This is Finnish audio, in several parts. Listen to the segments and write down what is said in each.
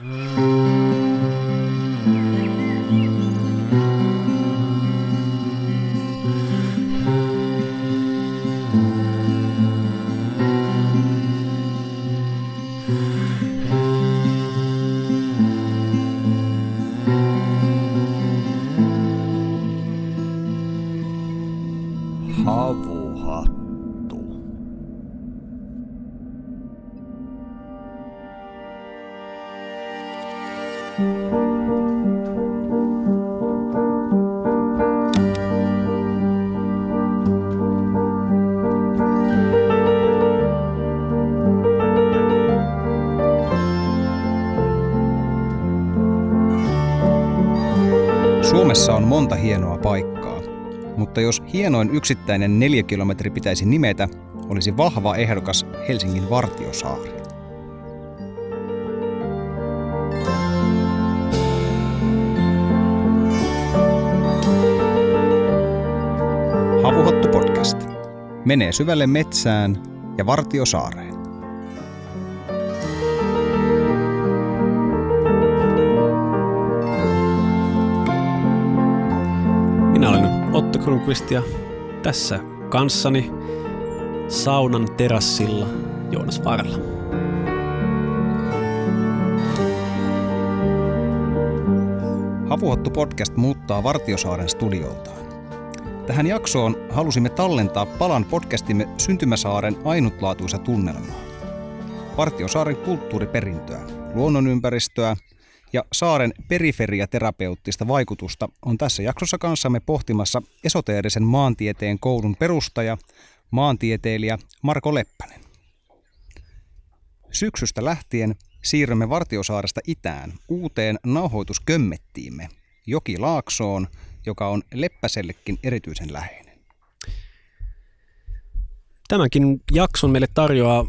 Havuhattu. Monta hienoa paikkaa, mutta jos hienoin yksittäinen neliökilometri pitäisi nimetä, olisi vahva ehdokas Helsingin Vartiosaari. Havuhattu podcast menee syvälle metsään ja Vartiosaareen. Kronqvist ja tässä kanssani saunan terassilla Joonas Varla. Havuhattu podcast muuttaa Vartiosaaren studioltaan. Tähän jaksoon halusimme tallentaa palan podcastimme Syntymäsaaren ainutlaatuisa tunnelmaa. Vartiosaaren kulttuuriperintöä, luonnonympäristöä ja saaren periferiaterapeuttista vaikutusta on tässä jaksossa kanssamme pohtimassa esoteerisen maantieteen koulun perustaja, maantieteilijä Marko Leppänen. Syksystä lähtien siirrymme Vartiosaaresta itään uuteen nauhoituskömmettiimme, Jokilaaksoon, joka on Leppäsellekin erityisen läheinen. Tämänkin jakson meille tarjoaa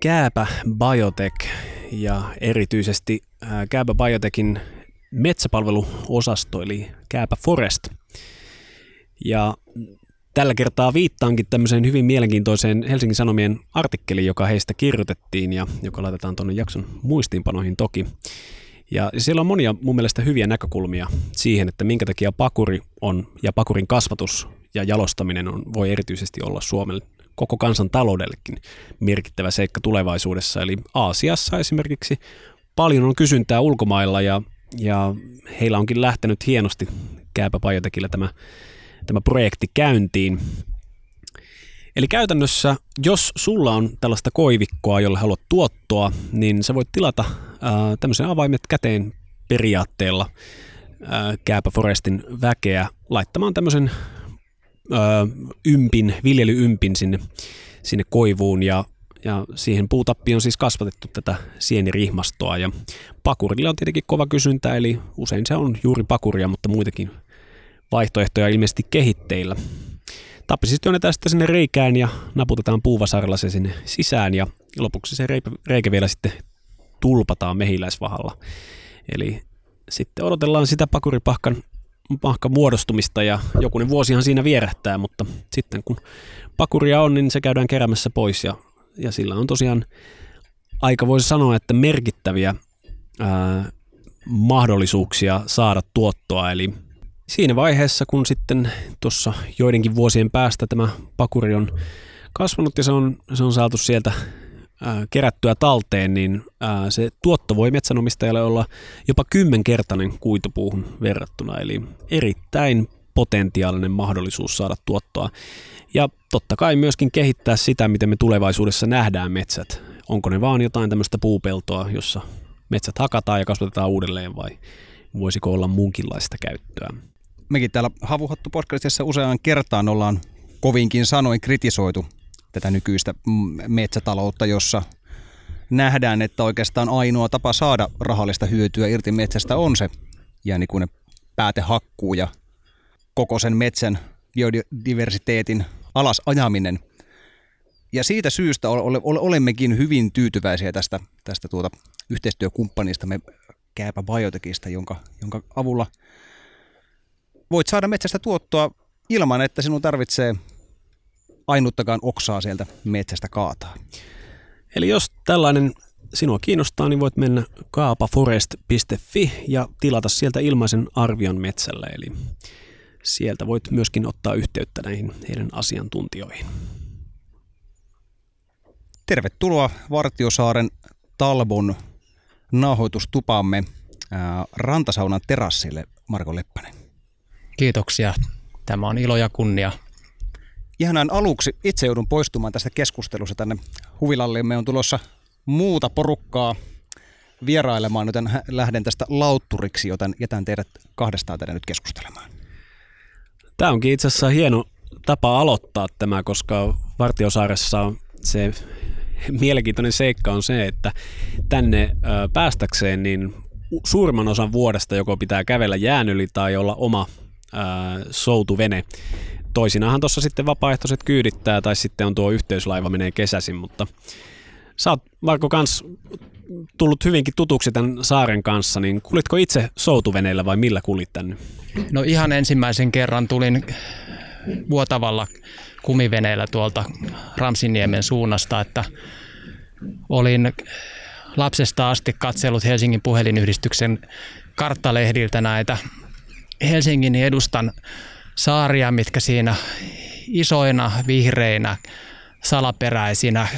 Kääpä Biotech ja erityisesti ää, Kääpä Biotechin metsäpalveluosasto eli Kääpä Forest. Ja tällä kertaa viittaankin tämmöiseen hyvin mielenkiintoiseen Helsingin Sanomien artikkeliin, joka heistä kirjoitettiin ja joka laitetaan tuonne jakson muistiinpanoihin toki. Ja siellä on monia mun mielestä hyviä näkökulmia siihen, että minkä takia pakuri on ja pakurin kasvatus ja jalostaminen on, voi erityisesti olla Suomelle koko kansan taloudellekin merkittävä seikka tulevaisuudessa. Eli Aasiassa esimerkiksi paljon on kysyntää ulkomailla ja, ja heillä onkin lähtenyt hienosti Kääpä Biotechillä tämä, tämä projekti käyntiin. Eli käytännössä, jos sulla on tällaista koivikkoa, jolle haluat tuottoa, niin sä voit tilata ää, tämmöisen avaimet käteen periaatteella ää, Kääpä Forestin väkeä laittamaan tämmöisen ää, ympin, viljelyympin sinne, sinne koivuun ja, ja siihen puutappiin on siis kasvatettu tätä sienirihmastoa ja pakurilla on tietenkin kova kysyntä, eli usein se on juuri pakuria, mutta muitakin vaihtoehtoja ilmeisesti kehitteillä. Tappi siis työnnetään sitten sinne reikään ja naputetaan puuvasarilla se sinne sisään ja lopuksi se reikä vielä sitten tulpataan mehiläisvahalla. Eli sitten odotellaan sitä pakuripahkan pahkan muodostumista ja jokunen vuosihan siinä vierähtää, mutta sitten kun pakuria on, niin se käydään keräämässä pois ja, ja sillä on tosiaan aika voisi sanoa, että merkittäviä ää, mahdollisuuksia saada tuottoa, eli siinä vaiheessa, kun sitten tuossa joidenkin vuosien päästä tämä pakuri on kasvanut ja se on, se on saatu sieltä kerättyä talteen, niin se tuotto voi metsänomistajalle olla jopa kymmenkertainen kuitupuuhun verrattuna, eli erittäin potentiaalinen mahdollisuus saada tuottoa. Ja totta kai myöskin kehittää sitä, miten me tulevaisuudessa nähdään metsät. Onko ne vaan jotain tämmöistä puupeltoa, jossa metsät hakataan ja kasvatetaan uudelleen vai voisiko olla muunkinlaista käyttöä? Mekin täällä Havuhattu podcastissa useaan kertaan ollaan kovinkin sanoin kritisoitu tätä nykyistä metsätaloutta, jossa nähdään, että oikeastaan ainoa tapa saada rahallista hyötyä irti metsästä on se jäänikuinen päätehakkuu ja koko sen metsän biodiversiteetin alas ajaminen. Ja siitä syystä olemmekin hyvin tyytyväisiä tästä, tästä tuota yhteistyökumppanista me Kääpä Biotechista, jonka, jonka avulla voit saada metsästä tuottoa ilman, että sinun tarvitsee ainuttakaan oksaa sieltä metsästä kaataa. Eli jos tällainen sinua kiinnostaa, niin voit mennä kaapaforest.fi ja tilata sieltä ilmaisen arvion metsällä. Eli sieltä voit myöskin ottaa yhteyttä näihin heidän asiantuntijoihin. Tervetuloa Vartiosaaren Talbon nauhoitustupamme Rantasaunan terassille, Marko Leppänen. Kiitoksia. Tämä on ilo ja kunnia. Ihan aluksi itse joudun poistumaan tästä keskustelusta tänne huvilallemme on tulossa muuta porukkaa vierailemaan, joten lähden tästä lautturiksi, joten jätän teidät kahdestaan tänne nyt keskustelemaan. Tämä onkin itse asiassa hieno tapa aloittaa tämä, koska Vartiosaaressa se mielenkiintoinen seikka on se, että tänne päästäkseen niin suurimman osan vuodesta joko pitää kävellä jään yli tai olla oma soutuvene. Toisinahan tuossa sitten vapaaehtoiset kyydittää tai sitten on tuo yhteyslaiva menee kesäsin, mutta sä oot Marko kans tullut hyvinkin tutuksi tämän saaren kanssa, niin kulitko itse soutuveneellä vai millä kulit tänne? No ihan ensimmäisen kerran tulin vuotavalla kumiveneellä tuolta Ramsiniemen suunnasta, että olin lapsesta asti katsellut Helsingin puhelinyhdistyksen karttalehdiltä näitä Helsingin edustan saaria, mitkä siinä isoina, vihreinä, salaperäisinä,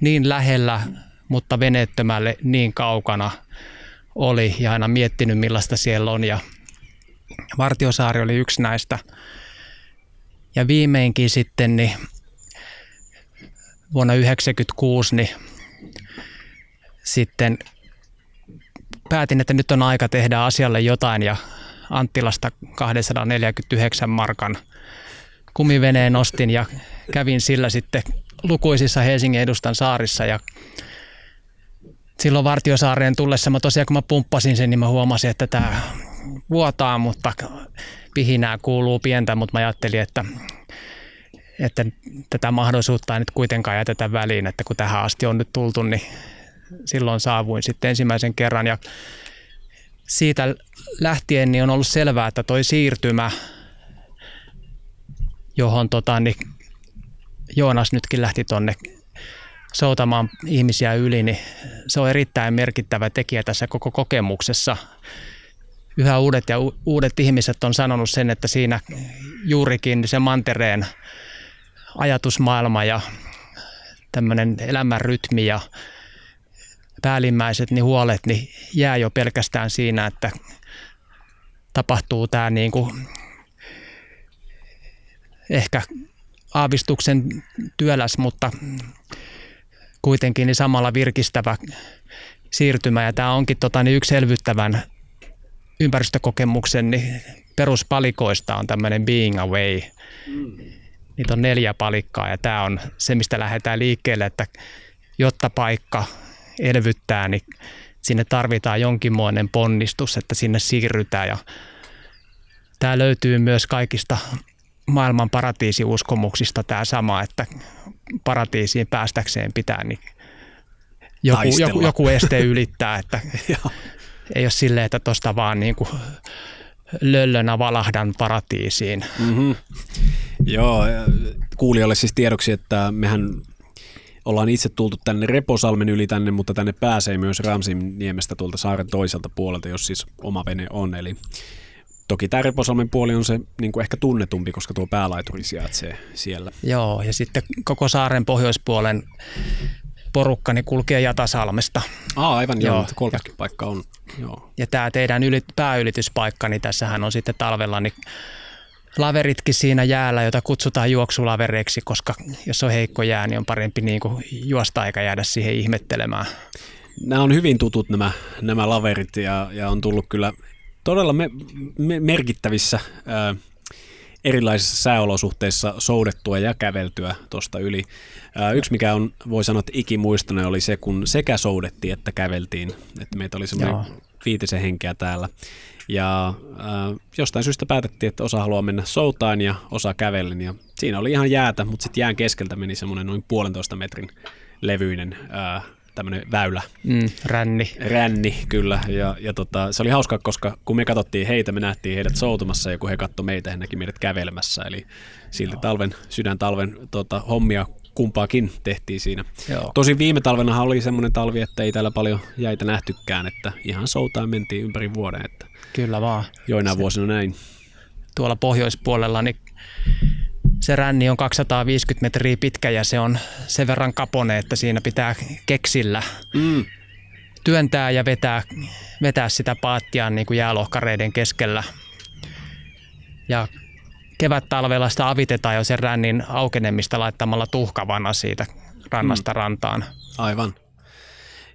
niin lähellä, mutta veneettömälle niin kaukana oli ja aina miettinyt millaista siellä on ja Vartiosaari oli yksi näistä. Ja viimeinkin sitten niin vuonna 1996 niin sitten päätin, että nyt on aika tehdä asialle jotain ja Anttilasta 249 markan kumiveneen ostin ja kävin sillä sitten lukuisissa Helsingin edustan saarissa ja silloin Vartiosaareen tullessa mä tosiaan kun mä pumppasin sen, niin mä huomasin, että tämä vuotaa, mutta pihinää kuuluu pientä, mutta mä ajattelin, että, että tätä mahdollisuutta ei nyt kuitenkaan jätetä väliin, että kun tähän asti on nyt tultu, niin silloin saavuin sitten ensimmäisen kerran ja siitä lähtien niin on ollut selvää, että toi siirtymä, johon tota, niin Joonas nytkin lähti tonne soutamaan ihmisiä yli, niin se on erittäin merkittävä tekijä tässä koko kokemuksessa. Yhä uudet ja uudet ihmiset on sanonut sen, että siinä juurikin se mantereen ajatusmaailma ja tämmöinen elämän rytmi ja päällimmäiset niin huolet niin jää jo pelkästään siinä, että tapahtuu tämä niin kuin ehkä aavistuksen työläs, mutta kuitenkin niin samalla virkistävä siirtymä. Ja tämä onkin tota, niin yksi elvyttävän ympäristökokemuksen niin peruspalikoista on tämmöinen being away. Mm. Niitä on neljä palikkaa ja tämä on se, mistä lähdetään liikkeelle, että jotta paikka elvyttää, niin sinne tarvitaan jonkinmoinen ponnistus, että sinne siirrytään. Ja tämä löytyy myös kaikista maailman paratiisiuskomuksista tämä sama, että paratiisiin päästäkseen pitää niin joku, joku, joku este ylittää, että ei ole silleen, että tuosta vaan niin kuin löllönä valahdan paratiisiin. Mm-hmm. Joo, kuulijoille siis tiedoksi, että mehän ollaan itse tultu tänne Reposalmen yli tänne, mutta tänne pääsee myös Ramsin niemestä tuolta saaren toiselta puolelta, jos siis oma vene on. Eli toki tämä Reposalmen puoli on se niin kuin ehkä tunnetumpi, koska tuo päälaituri sijaitsee siellä. Joo, ja sitten koko saaren pohjoispuolen porukkani niin kulkee Jatasalmesta. Aa, aivan joo, joo kolmaskin paikka on. Joo. Ja tämä teidän yli, pääylityspaikka, niin tässähän on sitten talvella niin laveritkin siinä jäällä, jota kutsutaan juoksulavereiksi, koska jos on heikko jää, niin on parempi niin kuin juosta eikä jäädä siihen ihmettelemään. Nämä on hyvin tutut nämä, nämä laverit ja, ja on tullut kyllä todella me, me, merkittävissä ää, erilaisissa sääolosuhteissa soudettua ja käveltyä tuosta yli. Ää, yksi, mikä on, voi sanoa, että ikimuistoinen oli se, kun sekä soudettiin että käveltiin. Että meitä oli semmoinen viitisen henkeä täällä. Ja äh, jostain syystä päätettiin, että osa haluaa mennä soutaan ja osa kävellen. Ja siinä oli ihan jäätä, mutta sitten jään keskeltä meni semmoinen noin puolentoista metrin levyinen äh, tämmöinen väylä. Mm, ränni. Ränni, kyllä. Ja, ja tota, se oli hauska, koska kun me katsottiin heitä, me nähtiin heidät soutumassa ja kun he katsoivat meitä, he näki meidät kävelemässä. Eli silti talven, sydän talven tota, hommia kumpaakin tehtiin siinä. Joo. Tosin viime talvenahan oli semmoinen talvi, että ei täällä paljon jäitä nähtykään, että ihan soutaan mentiin ympäri vuoden, että Kyllä vaan. joinain vuosina näin. Tuolla pohjoispuolella niin se ränni on 250 metriä pitkä ja se on sen verran kapone, että siinä pitää keksillä Mm. työntää ja vetää, vetää sitä paattia niin kuin jäälohkareiden keskellä. Ja kevät-talvella sitä avitetaan jo sen rännin aukenemista laittamalla tuhkavana siitä rannasta rantaan. Aivan.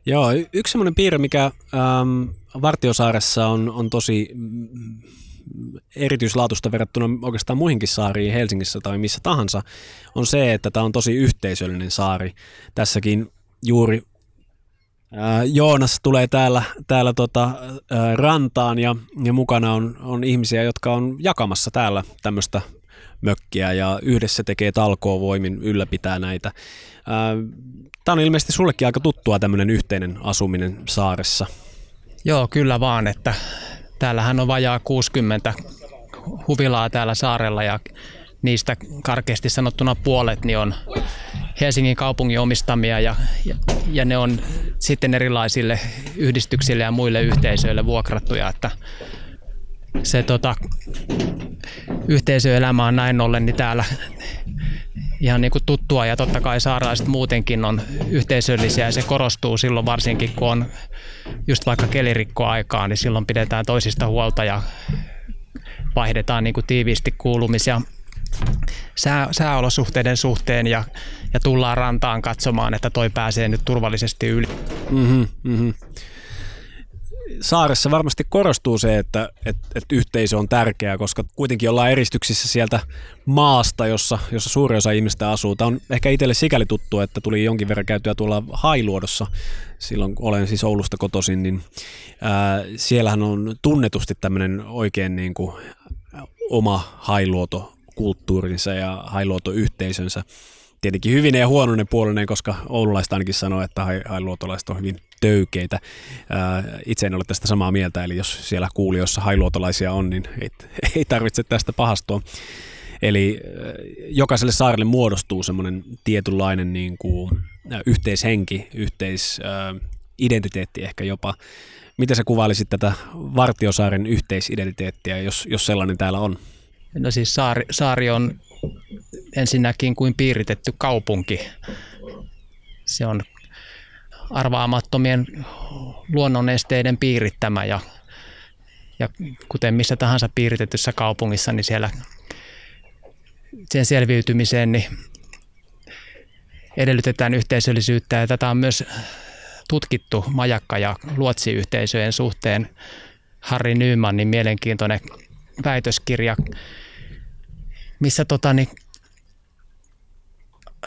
Joo, yksi semmoinen piirre, mikä äm, Vartiosaaressa on, on tosi mm, erityislaatusta verrattuna oikeastaan muihinkin saariin Helsingissä tai missä tahansa, on se, että tämä on tosi yhteisöllinen saari. Tässäkin juuri ää, Joonas tulee täällä, täällä tota, ää, rantaan ja, ja mukana on, on ihmisiä, jotka on jakamassa täällä tämmöistä mökkiä ja yhdessä tekee talkoa voimin ylläpitää näitä. Tämä on ilmeisesti sullekin aika tuttua tämmöinen yhteinen asuminen saaressa. Joo, kyllä vaan, että täällähän on vajaa 60 huvilaa täällä saarella ja niistä karkeasti sanottuna puolet niin on Helsingin kaupungin omistamia ja, ja, ja ne on sitten erilaisille yhdistyksille ja muille yhteisöille vuokrattuja, että se tota, yhteisöelämä on näin ollen niin täällä ihan niin kuin tuttua ja totta kai saaralaiset muutenkin on yhteisöllisiä ja se korostuu silloin varsinkin kun on just vaikka kelirikkoaikaa, niin silloin pidetään toisista huolta ja vaihdetaan niin kuin tiiviisti kuulumisia sää, sääolosuhteiden suhteen ja, ja tullaan rantaan katsomaan, että toi pääsee nyt turvallisesti yli. Mm-hmm, mm-hmm. Saaressa varmasti korostuu se, että, että, että yhteisö on tärkeää, koska kuitenkin ollaan eristyksissä sieltä maasta, jossa, jossa suuri osa ihmistä asuu. Tämä on ehkä itselle sikäli tuttu, että tuli jonkin verran käytyä tuolla Hailuodossa, silloin kun olen siis Oulusta kotoisin, niin ää, siellähän on tunnetusti tämmöinen oikein niin kuin oma hailuoto kulttuurinsa ja hailuotoyhteisönsä. Tietenkin hyvinen ja huonoinen puolinen, koska oululaista ainakin sanoo, että hailuotolaiset on hyvin töykeitä. Itse en ole tästä samaa mieltä, eli jos siellä kuulijoissa hailuotolaisia on, niin ei, ei tarvitse tästä pahastua. Eli jokaiselle saarelle muodostuu semmoinen tietynlainen niin kuin, yhteishenki, yhteisidentiteetti ehkä jopa. Miten sä kuvailisit tätä Vartiosaaren yhteisidentiteettiä, jos, jos sellainen täällä on? No siis saari, saari on ensinnäkin kuin piiritetty kaupunki. Se on arvaamattomien luonnonesteiden piirittämä ja, ja kuten missä tahansa piiritetyssä kaupungissa, niin siellä sen selviytymiseen niin edellytetään yhteisöllisyyttä ja tätä on myös tutkittu majakka- ja luotsiyhteisöjen suhteen. Harri Nymanin mielenkiintoinen väitöskirja, missä tota, niin,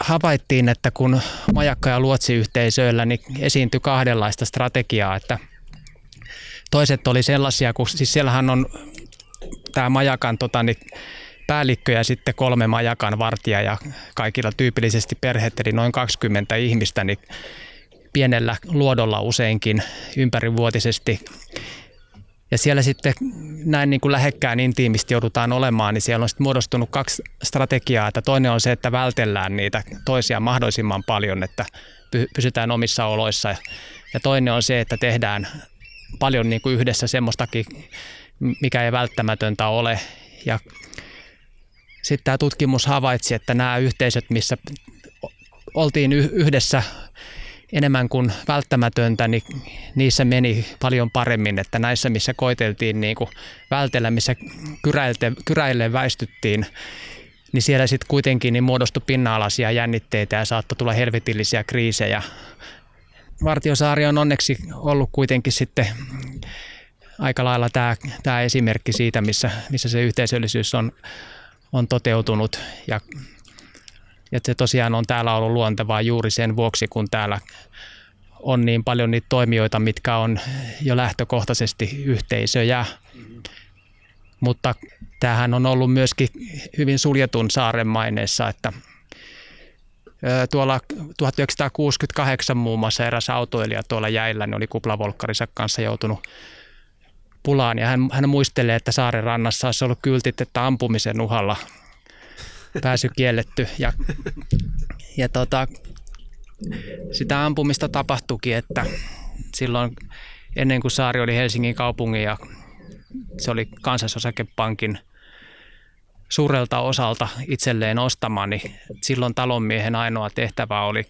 havaittiin, että kun majakka- ja luotsiyhteisöillä niin esiintyi kahdenlaista strategiaa, että toiset oli sellaisia, kun siis siellähän on tämä majakan tota, niin, päällikkö ja sitten kolme majakan vartija ja kaikilla tyypillisesti perheet, eli noin 20 ihmistä, niin pienellä luodolla useinkin ympärivuotisesti ja siellä sitten näin niin kuin lähekkään intiimisti joudutaan olemaan, niin siellä on sitten muodostunut kaksi strategiaa. Että toinen on se, että vältellään niitä toisia mahdollisimman paljon, että pysytään omissa oloissa. Ja toinen on se, että tehdään paljon niin kuin yhdessä semmoistakin, mikä ei välttämätöntä ole. Ja sitten tämä tutkimus havaitsi, että nämä yhteisöt, missä oltiin yhdessä enemmän kuin välttämätöntä, niin niissä meni paljon paremmin, että näissä, missä koiteltiin niin kuin vältellä, missä kyräille, väistyttiin, niin siellä sitten kuitenkin niin muodostui pinna-alaisia jännitteitä ja saattoi tulla helvetillisiä kriisejä. Vartiosaari on onneksi ollut kuitenkin sitten aika lailla tämä, tämä esimerkki siitä, missä, missä se yhteisöllisyys on, on toteutunut ja että se tosiaan on täällä ollut luontevaa juuri sen vuoksi, kun täällä on niin paljon niitä toimijoita, mitkä on jo lähtökohtaisesti yhteisöjä. Mutta tämähän on ollut myöskin hyvin suljetun saaren maineessa, että tuolla 1968 muun muassa eräs autoilija tuolla jäillä niin oli kuplavolkkarinsa kanssa joutunut pulaan ja hän, hän muistelee, että saaren rannassa olisi ollut kyltit, että ampumisen uhalla pääsy kielletty. Ja, Ja tota, sitä ampumista tapahtuikin, että silloin ennen kuin saari oli Helsingin kaupungin ja se oli kansasosakepankin suurelta osalta itselleen ostama, niin silloin talonmiehen ainoa tehtävä oli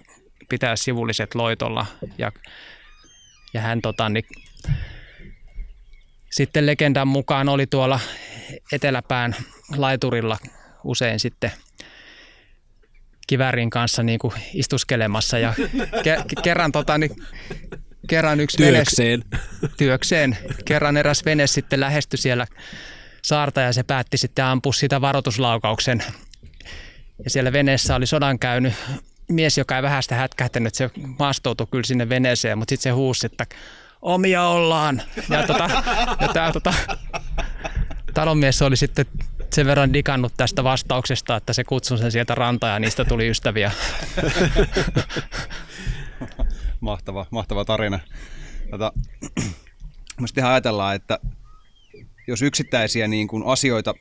pitää sivulliset loitolla ja, ja hän tota, niin, sitten legendan mukaan oli tuolla eteläpään laiturilla usein sitten kivärin kanssa niin kuin istuskelemassa ja ke- kerran, tota, niin, kerran yksi työkseen. Vene, työkseen. Kerran eräs vene sitten lähestyi siellä saarta ja se päätti sitten ampua sitä varoituslaukauksen. Ja siellä veneessä oli sodan käynyt mies, joka ei vähästä hätkähtänyt, se maastoutui kyllä sinne veneeseen, mutta sitten se huusi, että omia ollaan. Ja, tota, ja tämä tota, talonmies oli sitten sen verran digannut tästä vastauksesta, että se kutsui sen sieltä rantaa ja niistä tuli ystäviä. mahtava, mahtava tarina. Tota, Mielestäni ajatellaan, että jos yksittäisiä niin kuin asioita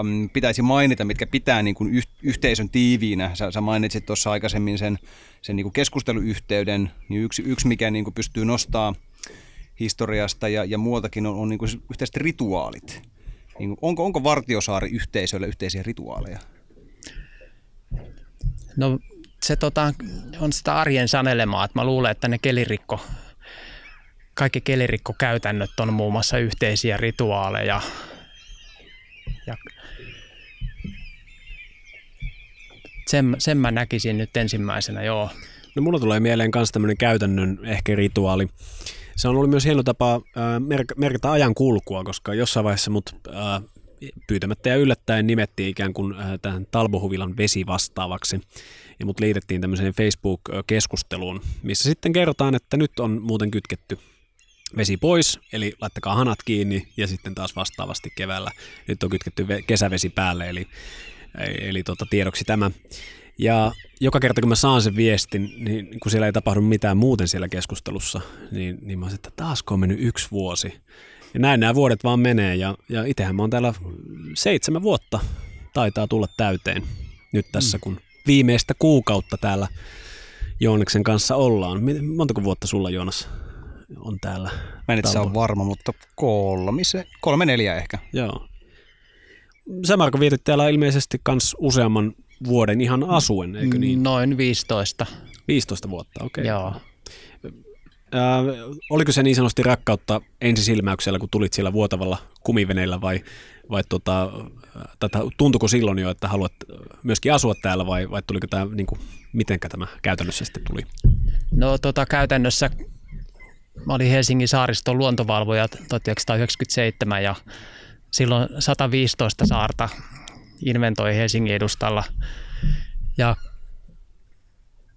äm, pitäisi mainita, mitkä pitää niin kuin yh, yhteisön tiiviinä, sä, sä mainitsit tuossa aikaisemmin sen, sen niin kuin keskusteluyhteyden, niin yksi, yksi mikä niin kuin pystyy nostaa historiasta ja, ja muualtakin on, on niin kuin yhteiset rituaalit. Niin kuin, onko, onko Vartiosaari yhteisöllä yhteisiä rituaaleja? No se tota, on sitä arjen sanelemaa, että mä luulen, että ne kelirikko kaikki kelirikkokäytännöt on muun muassa yhteisiä rituaaleja. Ja sen, sen mä näkisin nyt ensimmäisenä, joo. No mulla tulee mieleen myös tämmöinen käytännön ehkä rituaali. Se on ollut myös hieno tapa äh, merkitä ajan kulkua, koska jossain vaiheessa mut äh, pyytämättä ja yllättäen nimettiin ikään kuin äh, tähän Talbohuvilan vesivastaavaksi. Ja mut liitettiin tämmöiseen Facebook-keskusteluun, missä sitten kerrotaan, että nyt on muuten kytketty vesi pois, eli laittakaa hanat kiinni ja sitten taas vastaavasti keväällä. Nyt on kytketty kesävesi päälle, eli, eli tota, tiedoksi tämä. Ja joka kerta kun mä saan sen viestin, niin kun siellä ei tapahdu mitään muuten siellä keskustelussa, niin, niin mä että taasko on mennyt yksi vuosi. Ja näin nämä vuodet vaan menee ja, ja itsehän mä oon täällä seitsemän vuotta taitaa tulla täyteen nyt tässä, mm. kun viimeistä kuukautta täällä Jooneksen kanssa ollaan. Montako vuotta sulla Joonas on täällä. Mä en itse ole varma, mutta kolme, kolme neljä ehkä. Joo. Sä Marko vietit täällä ilmeisesti kans useamman vuoden ihan asuen, eikö niin? Noin 15. 15 vuotta, okei. Okay. Joo. Äh, oliko se niin sanotusti rakkautta ensisilmäyksellä, kun tulit siellä vuotavalla kumiveneellä vai, vai tota, tätä, tuntuko silloin jo, että haluat myöskin asua täällä vai, vai tuliko tämä, niin kuin, mitenkä tämä käytännössä sitten tuli? No tota, käytännössä Mä olin Helsingin saariston luontovalvoja 1997 ja silloin 115 saarta inventoi Helsingin edustalla. Ja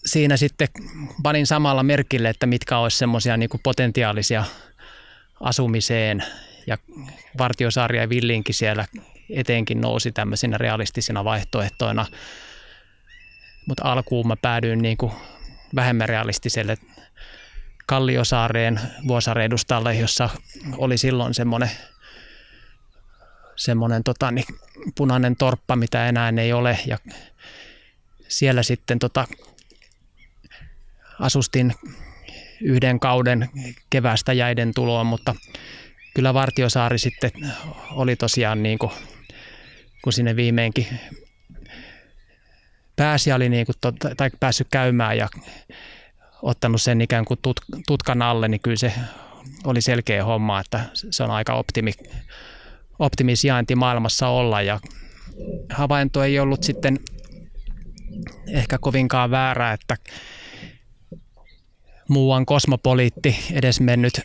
siinä sitten panin samalla merkille, että mitkä olisi semmoisia niin potentiaalisia asumiseen ja Vartiosaari ja Villinkin siellä eteenkin nousi tämmöisinä realistisina vaihtoehtoina. Mutta alkuun mä päädyin niin kuin vähemmän realistiselle Kalliosaareen Vuosaaren edustalle, jossa oli silloin semmoinen semmoinen tota, niin, punainen torppa, mitä enää ei ole. Ja siellä sitten tota, asustin yhden kauden kevästä jäiden tuloon, mutta kyllä Vartiosaari sitten oli tosiaan niin kuin, kun sinne viimeinkin pääsi oli niin kuin, tai päässyt käymään ja ottanut sen ikään kuin tut, tutkan alle, niin kyllä se oli selkeä homma, että se on aika optimi, optimisijainti maailmassa olla ja havainto ei ollut sitten ehkä kovinkaan väärä, että muuan kosmopoliitti edesmennyt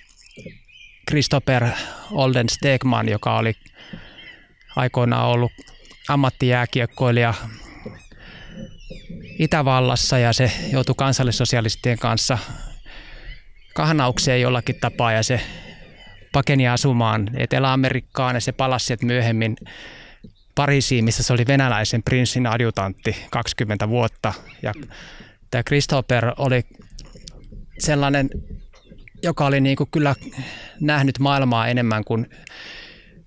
Christopher Olden Stegman, joka oli aikoinaan ollut ammattijääkiekkoilija Itävallassa ja se joutui kansallissosialistien kanssa kahnaukseen jollakin tapaa ja se pakeni asumaan Etelä-Amerikkaan ja se palasi sieltä myöhemmin Pariisiin, missä se oli venäläisen prinssin adjutantti 20 vuotta. Ja tämä Christopher oli sellainen, joka oli niin kuin kyllä nähnyt maailmaa enemmän kuin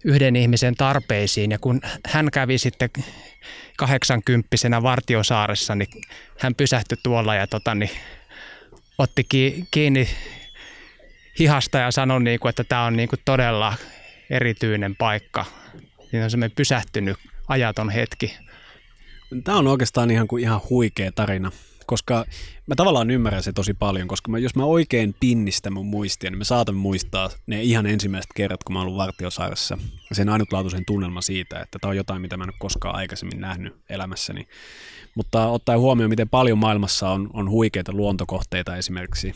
yhden ihmisen tarpeisiin. Ja kun hän kävi sitten kahdeksankymppisenä Vartiosaaressa, niin hän pysähtyi tuolla ja tota, niin, otti kiinni hihasta ja sanoi, niin kuin, että tämä on niin kuin todella erityinen paikka. Siinä on semmoinen pysähtynyt ajaton hetki. Tämä on oikeastaan ihan, kuin ihan huikea tarina, koska mä tavallaan ymmärrän se tosi paljon, koska mä, jos mä oikein pinnistän mun muistia, niin mä saatan muistaa ne ihan ensimmäiset kerrat, kun mä oon ollut Vartiosaaressa. Sen ainutlaatuisen tunnelma siitä, että tämä on jotain, mitä mä en ole koskaan aikaisemmin nähnyt elämässäni. Mutta ottaen huomioon, miten paljon maailmassa on, on huikeita luontokohteita esimerkiksi,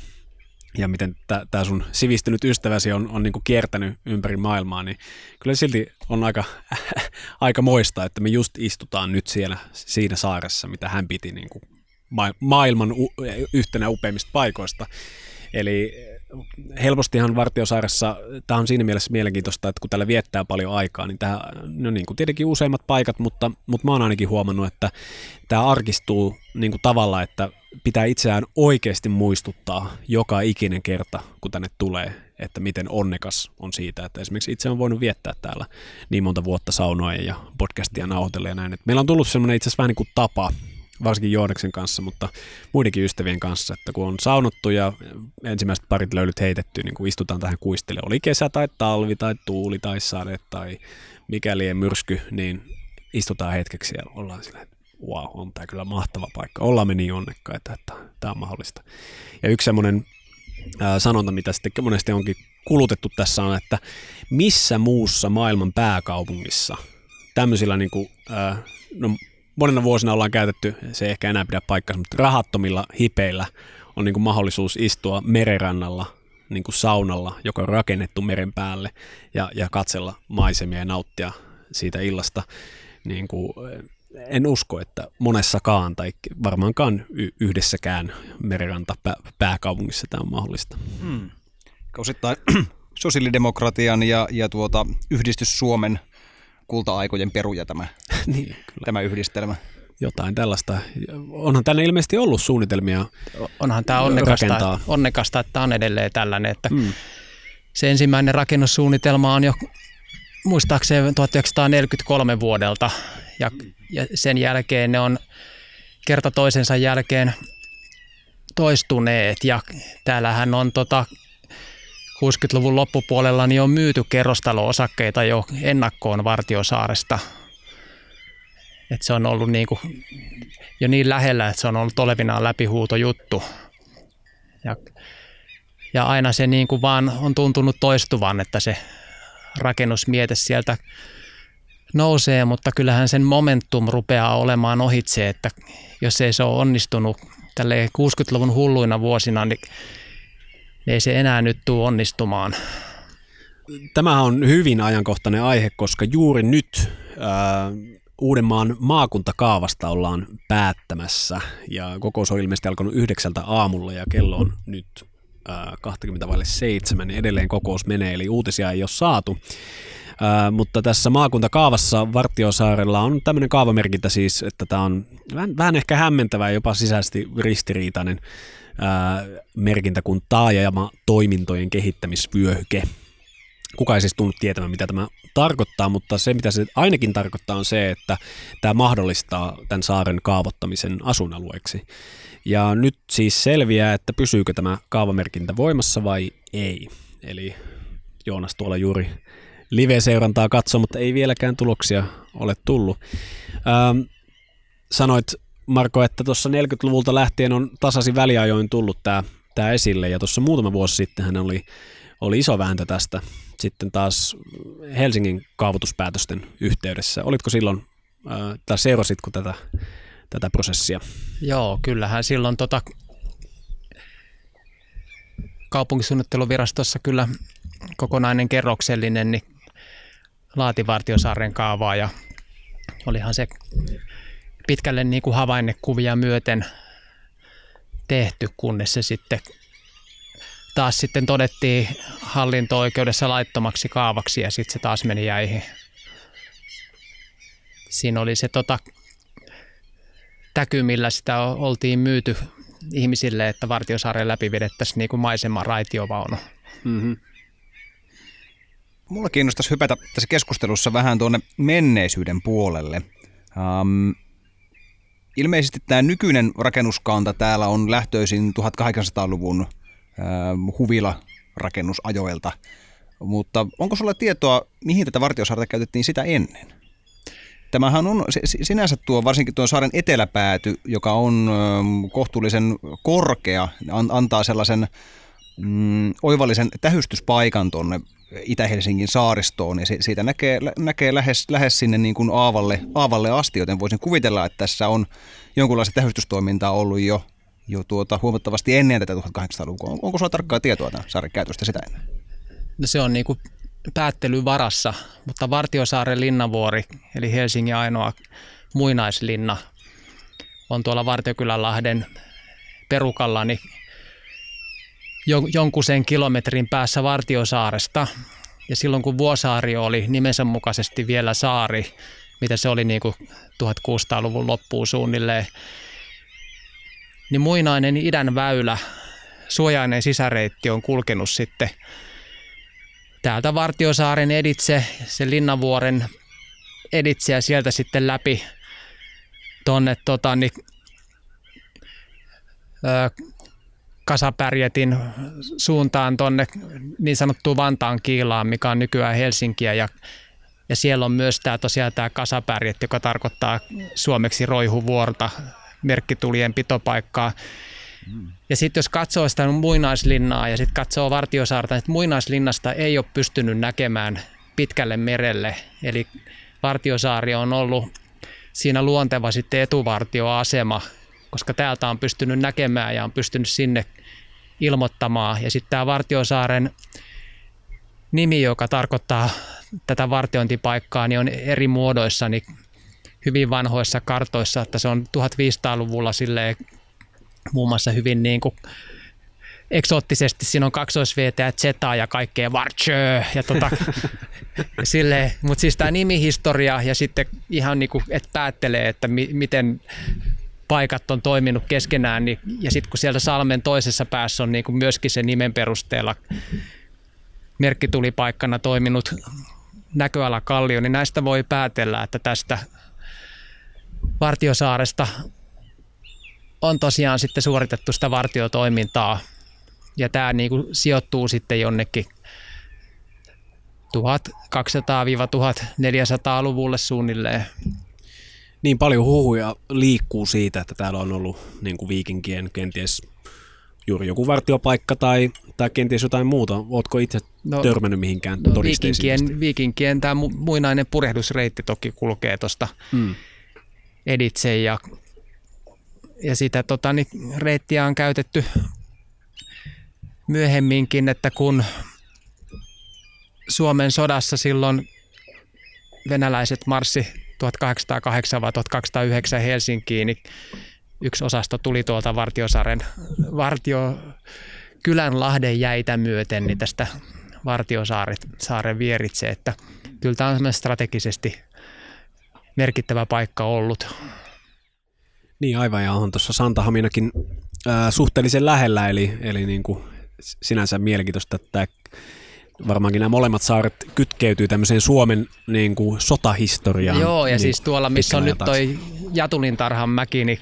ja miten tämä sun sivistynyt ystäväsi on, on niinku kiertänyt ympäri maailmaa, niin kyllä silti on aika, aika moista, että me just istutaan nyt siellä siinä saaressa, mitä hän piti niinku maailman yhtenä upeimmista paikoista. Eli helpostihan Vartiosaaressa, tämä on siinä mielessä mielenkiintoista, että kun täällä viettää paljon aikaa, niin tämä, no niin kuin tietenkin useimmat paikat, mutta, mutta mä oon ainakin huomannut, että tämä arkistuu niin kuin tavalla, että pitää itseään oikeasti muistuttaa joka ikinen kerta, kun tänne tulee, että miten onnekas on siitä, että esimerkiksi itse on voinut viettää täällä niin monta vuotta saunoja ja podcastia nauhoitella ja näin. Et meillä on tullut semmoinen itse asiassa vähän niin kuin tapa, varsinkin Jooneksen kanssa, mutta muidenkin ystävien kanssa, että kun on saunottu ja ensimmäiset parit löylyt heitetty, niin kun istutaan tähän kuistille, oli kesä tai talvi tai tuuli tai sade tai mikäli myrsky, niin istutaan hetkeksi ja ollaan sillä, wow, on tämä kyllä mahtava paikka. Ollaan me niin onnekkaita, että tämä on mahdollista. Ja yksi semmoinen sanonta, mitä sitten monesti onkin kulutettu tässä on, että missä muussa maailman pääkaupungissa tämmöisillä niin kuin, no monena vuosina ollaan käytetty, se ei ehkä enää pidä paikkaa, mutta rahattomilla hipeillä on niin kuin mahdollisuus istua merenrannalla niin kuin saunalla, joka on rakennettu meren päälle ja, ja katsella maisemia ja nauttia siitä illasta. Niin kuin, en usko, että monessakaan tai varmaankaan yhdessäkään meriranta pääkaupungissa tämä on mahdollista. Hmm. Osittain sosiaalidemokratian ja, ja tuota, yhdistys Suomen kulta-aikojen peruja tämä, niin, kyllä. tämä yhdistelmä. Jotain tällaista. Onhan tänne ilmeisesti ollut suunnitelmia Onhan tämä onnekasta, onnekasta että tämä on edelleen tällainen. Että mm. Se ensimmäinen rakennussuunnitelma on jo muistaakseni 1943 vuodelta ja, ja sen jälkeen ne on kerta toisensa jälkeen toistuneet ja täällähän on tota 60-luvun loppupuolella niin on myyty kerrostalo-osakkeita jo ennakkoon Vartiosaaresta. Et se on ollut niin kuin jo niin lähellä, että se on ollut olevinaan läpihuuto juttu. Ja, ja aina se niin kuin vaan on tuntunut toistuvan, että se rakennusmiete sieltä nousee, mutta kyllähän sen momentum rupeaa olemaan ohitse, että jos ei se ole onnistunut tälle 60-luvun hulluina vuosina, niin ei se enää nyt tule onnistumaan. Tämä on hyvin ajankohtainen aihe, koska juuri nyt ää, Uudenmaan maakuntakaavasta ollaan päättämässä ja kokous on ilmeisesti alkanut yhdeksältä aamulla ja kello on nyt 20 vaille seitsemän, niin edelleen kokous menee, eli uutisia ei ole saatu. Ää, mutta tässä maakuntakaavassa Vartiosaarella on tämmöinen kaavamerkintä siis, että tämä on vähän, vähän ehkä hämmentävä jopa sisäisesti ristiriitainen ää, merkintä kuin taajama toimintojen kehittämisvyöhyke. Kuka ei siis tunnu tietämään, mitä tämä tarkoittaa, mutta se, mitä se ainakin tarkoittaa, on se, että tämä mahdollistaa tämän saaren kaavoittamisen asuinalueeksi. Ja nyt siis selviää, että pysyykö tämä kaavamerkintä voimassa vai ei. Eli Joonas tuolla juuri live-seurantaa katsoo, mutta ei vieläkään tuloksia ole tullut. Ähm, sanoit Marko, että tuossa 40-luvulta lähtien on tasaisin väliajoin tullut tämä tää esille, ja tuossa muutama vuosi sitten hän oli, oli iso vääntö tästä sitten taas Helsingin kaavoituspäätösten yhteydessä. Olitko silloin, äh, tai seurasitko tätä, tätä prosessia? Joo, kyllähän silloin tota, kaupunkisuunnitteluvirastossa kyllä kokonainen kerroksellinen niin laati Vartiosaaren kaavaa ja olihan se pitkälle niin kuin havainnekuvia myöten tehty, kunnes se sitten taas sitten todettiin hallinto-oikeudessa laittomaksi kaavaksi ja sitten se taas meni jäihin. Siinä oli se tota, täky, millä sitä oltiin myyty ihmisille, että Vartiosaaren läpi vedettäisiin niin kuin maiseman raitiovaunu. Mm-hmm. Mulla kiinnostaisi hypätä tässä keskustelussa vähän tuonne menneisyyden puolelle. Um, ilmeisesti tämä nykyinen rakennuskanta täällä on lähtöisin 1800-luvun uh, huvila rakennusajoilta, mutta onko sulla tietoa, mihin tätä vartiosaarta käytettiin sitä ennen? Tämähän on sinänsä tuo, varsinkin tuo saaren eteläpääty, joka on kohtuullisen korkea, antaa sellaisen mm, oivallisen tähystyspaikan tuonne Itä-Helsingin saaristoon, ja siitä näkee, näkee lähes, lähes sinne niin kuin aavalle, aavalle asti, joten voisin kuvitella, että tässä on jonkunlaista tähystystoimintaa ollut jo, jo tuota, huomattavasti ennen tätä 1800-lukua. Onko sulla tarkkaa tietoa tämän saaren käytöstä sitä ennen? No se on niin kuin päättely varassa, mutta Vartiosaaren linnavuori, eli Helsingin ainoa muinaislinna, on tuolla Vartiokylänlahden perukalla niin jonkun sen kilometrin päässä Vartiosaaresta. Ja silloin kun Vuosaari oli nimensä mukaisesti vielä saari, mitä se oli niin kuin 1600-luvun loppuun suunnilleen, niin muinainen idän väylä, suojainen sisäreitti on kulkenut sitten täältä Vartiosaaren editse, sen Linnavuoren editse ja sieltä sitten läpi tuonne tota, niin, Kasapärjetin suuntaan tuonne niin sanottuun Vantaan kiilaan, mikä on nykyään Helsinkiä ja ja siellä on myös tämä tosiaan tämä kasapärjet, joka tarkoittaa suomeksi roihuvuorta, merkkitulien pitopaikkaa. Ja sitten jos katsoo sitä muinaislinnaa ja sitten katsoo Vartiosaarta, että muinaislinnasta ei ole pystynyt näkemään pitkälle merelle. Eli Vartiosaari on ollut siinä luonteva sitten etuvartioasema, koska täältä on pystynyt näkemään ja on pystynyt sinne ilmoittamaan. Ja sitten tämä Vartiosaaren nimi, joka tarkoittaa tätä vartiointipaikkaa, niin on eri muodoissa niin hyvin vanhoissa kartoissa, että se on 1500-luvulla silleen muun muassa hyvin niin kuin eksoottisesti. Siinä on kaksois ja Zeta ja kaikkea Vartjö ja tota, silleen. Mutta siis tämä nimihistoria ja sitten ihan niin kuin, että päättelee, että mi- miten paikat on toiminut keskenään, niin, ja sitten kun sieltä salmen toisessa päässä on niin kuin myöskin sen nimen perusteella merkkitulipaikkana toiminut näköalakallio, niin näistä voi päätellä, että tästä Vartiosaaresta on tosiaan sitten suoritettu sitä vartiotoimintaa. Ja tämä niin kuin sijoittuu sitten jonnekin 1200-1400-luvulle suunnilleen. Niin paljon huhuja liikkuu siitä, että täällä on ollut niin kuin viikinkien kenties juuri joku vartiopaikka tai, tai kenties jotain muuta. Oletko itse no, törmännyt mihinkään no, todisteisiin? Viikinkien, viikinkien tämä muinainen purehdusreitti toki kulkee tuosta hmm. editse ja ja sitä tota, niin reittiä on käytetty myöhemminkin, että kun Suomen sodassa silloin venäläiset marssi 1808 vai 1809 Helsinkiin, niin yksi osasto tuli tuolta Vartiosaaren, Vartio, kylän Lahden jäitä myöten niin tästä Vartiosaaren vieritse, että kyllä tämä on strategisesti merkittävä paikka ollut. Niin aivan, ja on tuossa Santahaminakin ää, suhteellisen lähellä, eli, eli niin kuin sinänsä mielenkiintoista, että varmaankin nämä molemmat saaret kytkeytyy tämmöiseen Suomen niin kuin, sotahistoriaan. Joo, ja niin siis tuolla, missä on nyt toi Jatulintarhan mäki, niin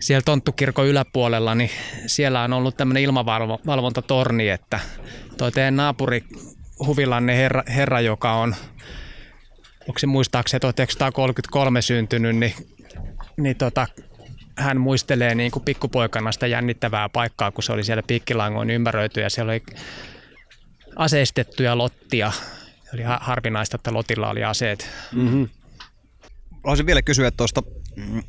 siellä Tonttukirkon yläpuolella, niin siellä on ollut tämmöinen ilmavalvontatorni, että toi teidän naapuri Huvilanne herra, herra, joka on, onko se muistaakseni 1933 syntynyt, niin niin tota, hän muistelee niin kuin pikkupoikana sitä jännittävää paikkaa, kun se oli siellä piikkilangoin ympäröity ja siellä oli aseistettuja lottia. Oli harvinaista, että lotilla oli aseet. Mm-hmm. Haluaisin vielä kysyä tuosta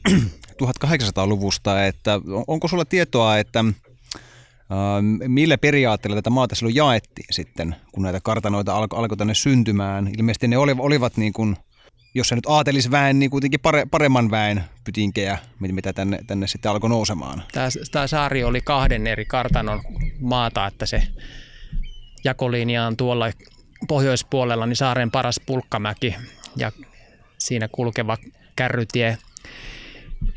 1800-luvusta, että onko sulla tietoa, että äh, millä periaatteella tätä maata silloin jaettiin sitten, kun näitä kartanoita alkoi alko tänne syntymään? Ilmeisesti ne olivat niin kuin – jos se nyt aatelisväen, niin kuitenkin pare, paremman väen pytinkejä, mitä tänne, tänne sitten alkoi nousemaan. Tämä, tämä saari oli kahden eri kartanon maata, että se jakolinja on tuolla pohjoispuolella niin saaren paras pulkkamäki ja siinä kulkeva kärrytie.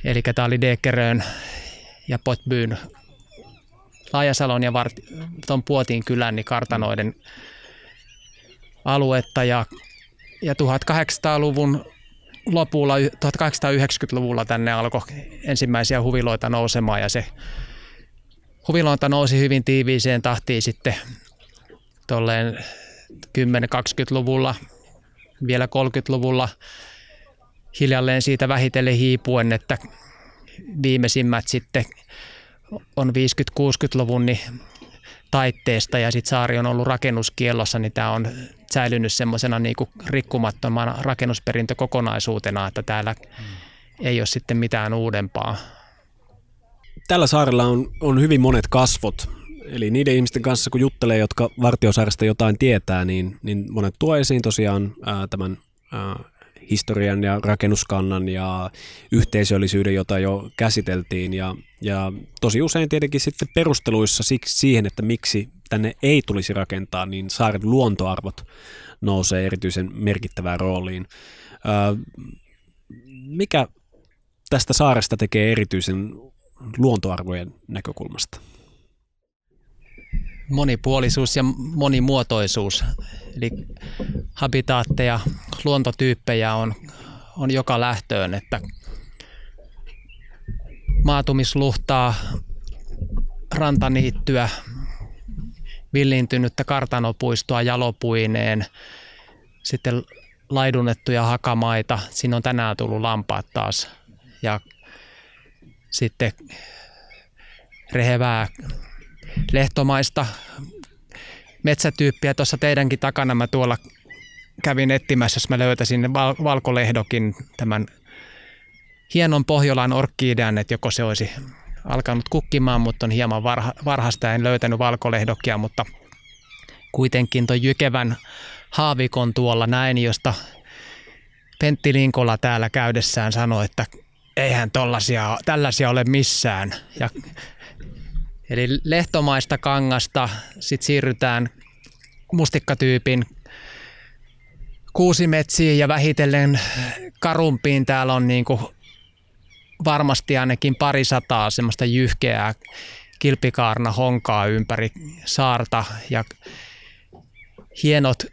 Eli tämä oli Dekerön ja Potbyyn Laajasalon ja Vart, tuon Puotin kylän niin kartanoiden aluetta ja ja 1800-luvun lopulla 1890-luvulla tänne alkoi ensimmäisiä huviloita nousemaan ja se huvilointa nousi hyvin tiiviiseen tahtiin sitten tolleen 10-20-luvulla, vielä 30-luvulla hiljalleen siitä vähitellen hiipuen, että viimeisimmät sitten on 50-60-luvun niin taitteesta ja sitten saari on ollut rakennuskiellossa, niin tämä on säilynyt semmoisena niin rikkumattomana rakennusperintökokonaisuutena, että täällä ei ole sitten mitään uudempaa. Tällä saarella on, on hyvin monet kasvot, eli niiden ihmisten kanssa kun juttelee, jotka Vartiosaaresta jotain tietää, niin, niin monet tuo esiin tosiaan ää, tämän ää, historian ja rakennuskannan ja yhteisöllisyyden, jota jo käsiteltiin. Ja, ja tosi usein tietenkin sitten perusteluissa siksi siihen, että miksi tänne ei tulisi rakentaa, niin saaren luontoarvot nousee erityisen merkittävään rooliin. Mikä tästä saaresta tekee erityisen luontoarvojen näkökulmasta? Monipuolisuus ja monimuotoisuus. Eli habitaatteja, luontotyyppejä on, on joka lähtöön, että maatumisluhtaa, rantaniittyä, villiintynyttä kartanopuistoa jalopuineen, sitten laidunnettuja hakamaita. Siinä on tänään tullut lampaat taas. Ja sitten rehevää lehtomaista metsätyyppiä. Tuossa teidänkin takana mä tuolla kävin etsimässä, jos mä löytäisin val- valkolehdokin tämän hienon Pohjolan orkkiidean, että joko se olisi alkanut kukkimaan, mutta on hieman varha, varhasta. En löytänyt valkolehdokia, mutta kuitenkin tuon jykevän haavikon tuolla näin, josta Pentti Linkola täällä käydessään sanoi, että eihän tällaisia ole missään. Ja, eli lehtomaista kangasta sitten siirrytään mustikkatyypin kuusimetsiin ja vähitellen karumpiin. Täällä on niin kuin varmasti ainakin pari sataa semmoista jyhkeää kilpikaarna honkaa ympäri saarta ja hienot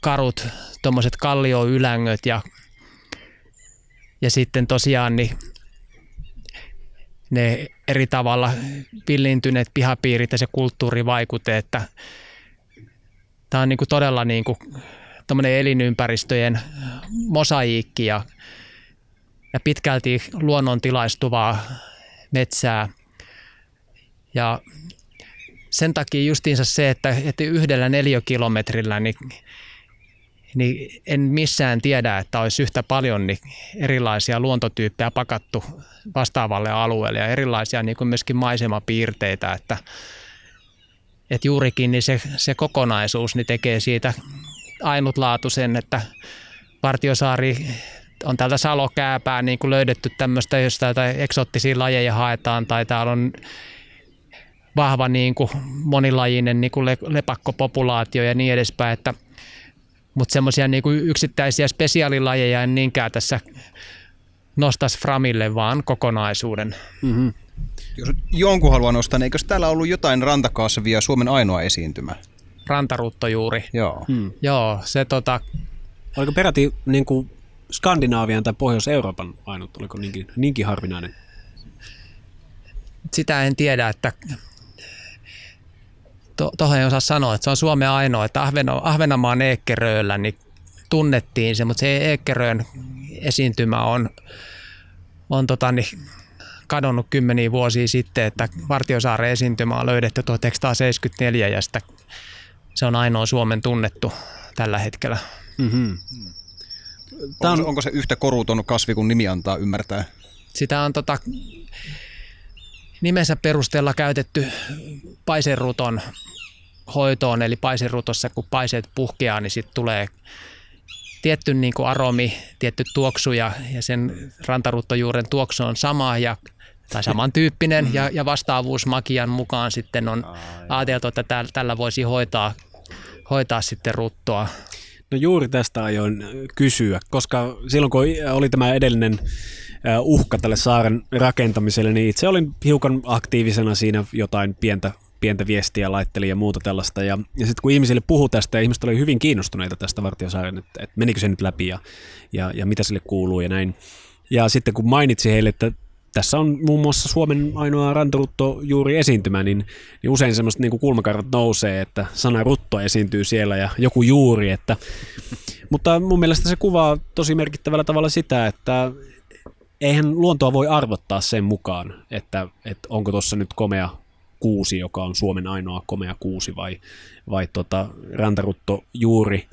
karut, tuommoiset kallioylängöt ja, ja sitten tosiaan niin ne eri tavalla villintyneet pihapiirit ja se kulttuurivaikute, että tämä on niin kuin todella niin kuin elinympäristöjen mosaiikki ja ja pitkälti luonnontilaistuvaa metsää. Ja sen takia justiinsa se, että, että yhdellä neliökilometrillä niin, niin en missään tiedä, että olisi yhtä paljon niin erilaisia luontotyyppejä pakattu vastaavalle alueelle ja erilaisia niin kuin myöskin maisemapiirteitä, että, että juurikin niin se, se kokonaisuus niin tekee siitä ainutlaatuisen, että Partiosaari on täältä salokääpää niin kuin löydetty tämmöistä, jos täältä eksottisia lajeja haetaan tai täällä on vahva niin kuin monilajinen niin kuin lepakkopopulaatio ja niin edespäin, että mutta semmoisia niin kuin yksittäisiä spesiaalilajeja en niinkään tässä nostaisi Framille, vaan kokonaisuuden. Mm-hmm. Jos jonkun haluaa nostaa, niin eikö täällä ollut jotain rantakasvia Suomen ainoa esiintymä? Rantarutto juuri. Joo. Hmm. Joo, se tota... Oliko peräti niin kuin Skandinaavian tai Pohjois-Euroopan ainut, oliko niinkin, niinkin harvinainen? Sitä en tiedä, että tuohon ei osaa sanoa, että se on Suomen ainoa, että Ahvena, Ahvenanmaan Eekkeröllä niin tunnettiin se, mutta se Eekkeröön esiintymä on, on tota, niin, kadonnut kymmeniä vuosia sitten, että Vartiosaaren esiintymä on löydetty 1974 ja sitä, se on ainoa Suomen tunnettu tällä hetkellä. Mm-hmm. Tämä on, onko, onko se yhtä koruton kasvi kuin nimi antaa ymmärtää? Sitä on tota, nimensä perusteella käytetty paiseruton hoitoon, eli paiserutossa kun paiseet puhkeaa, niin sitten tulee tietty niin kuin aromi, tietty tuoksu ja, ja sen rantaruttojuuren tuoksu on sama ja tai samantyyppinen ja, ja vastaavuus makian mukaan sitten on ajateltu, että tällä voisi hoitaa, hoitaa sitten ruttoa. No juuri tästä ajoin kysyä, koska silloin kun oli tämä edellinen uhka tälle saaren rakentamiselle, niin itse olin hiukan aktiivisena siinä jotain pientä pientä viestiä laitteli ja muuta tällaista. Ja, ja sitten kun ihmisille puhu tästä, ja ihmiset oli hyvin kiinnostuneita tästä Vartiosaaren, että, että menikö se nyt läpi ja, ja, ja mitä sille kuuluu ja näin. Ja sitten kun mainitsi heille, että tässä on muun muassa Suomen ainoa rantarutto juuri esiintymä, niin, niin usein semmoista niin kulmakarvat nousee, että sana rutto esiintyy siellä ja joku juuri. Että, mutta mun mielestä se kuvaa tosi merkittävällä tavalla sitä, että eihän luontoa voi arvottaa sen mukaan, että, että onko tuossa nyt komea kuusi, joka on Suomen ainoa komea kuusi vai, vai tota, rantarutto juuri.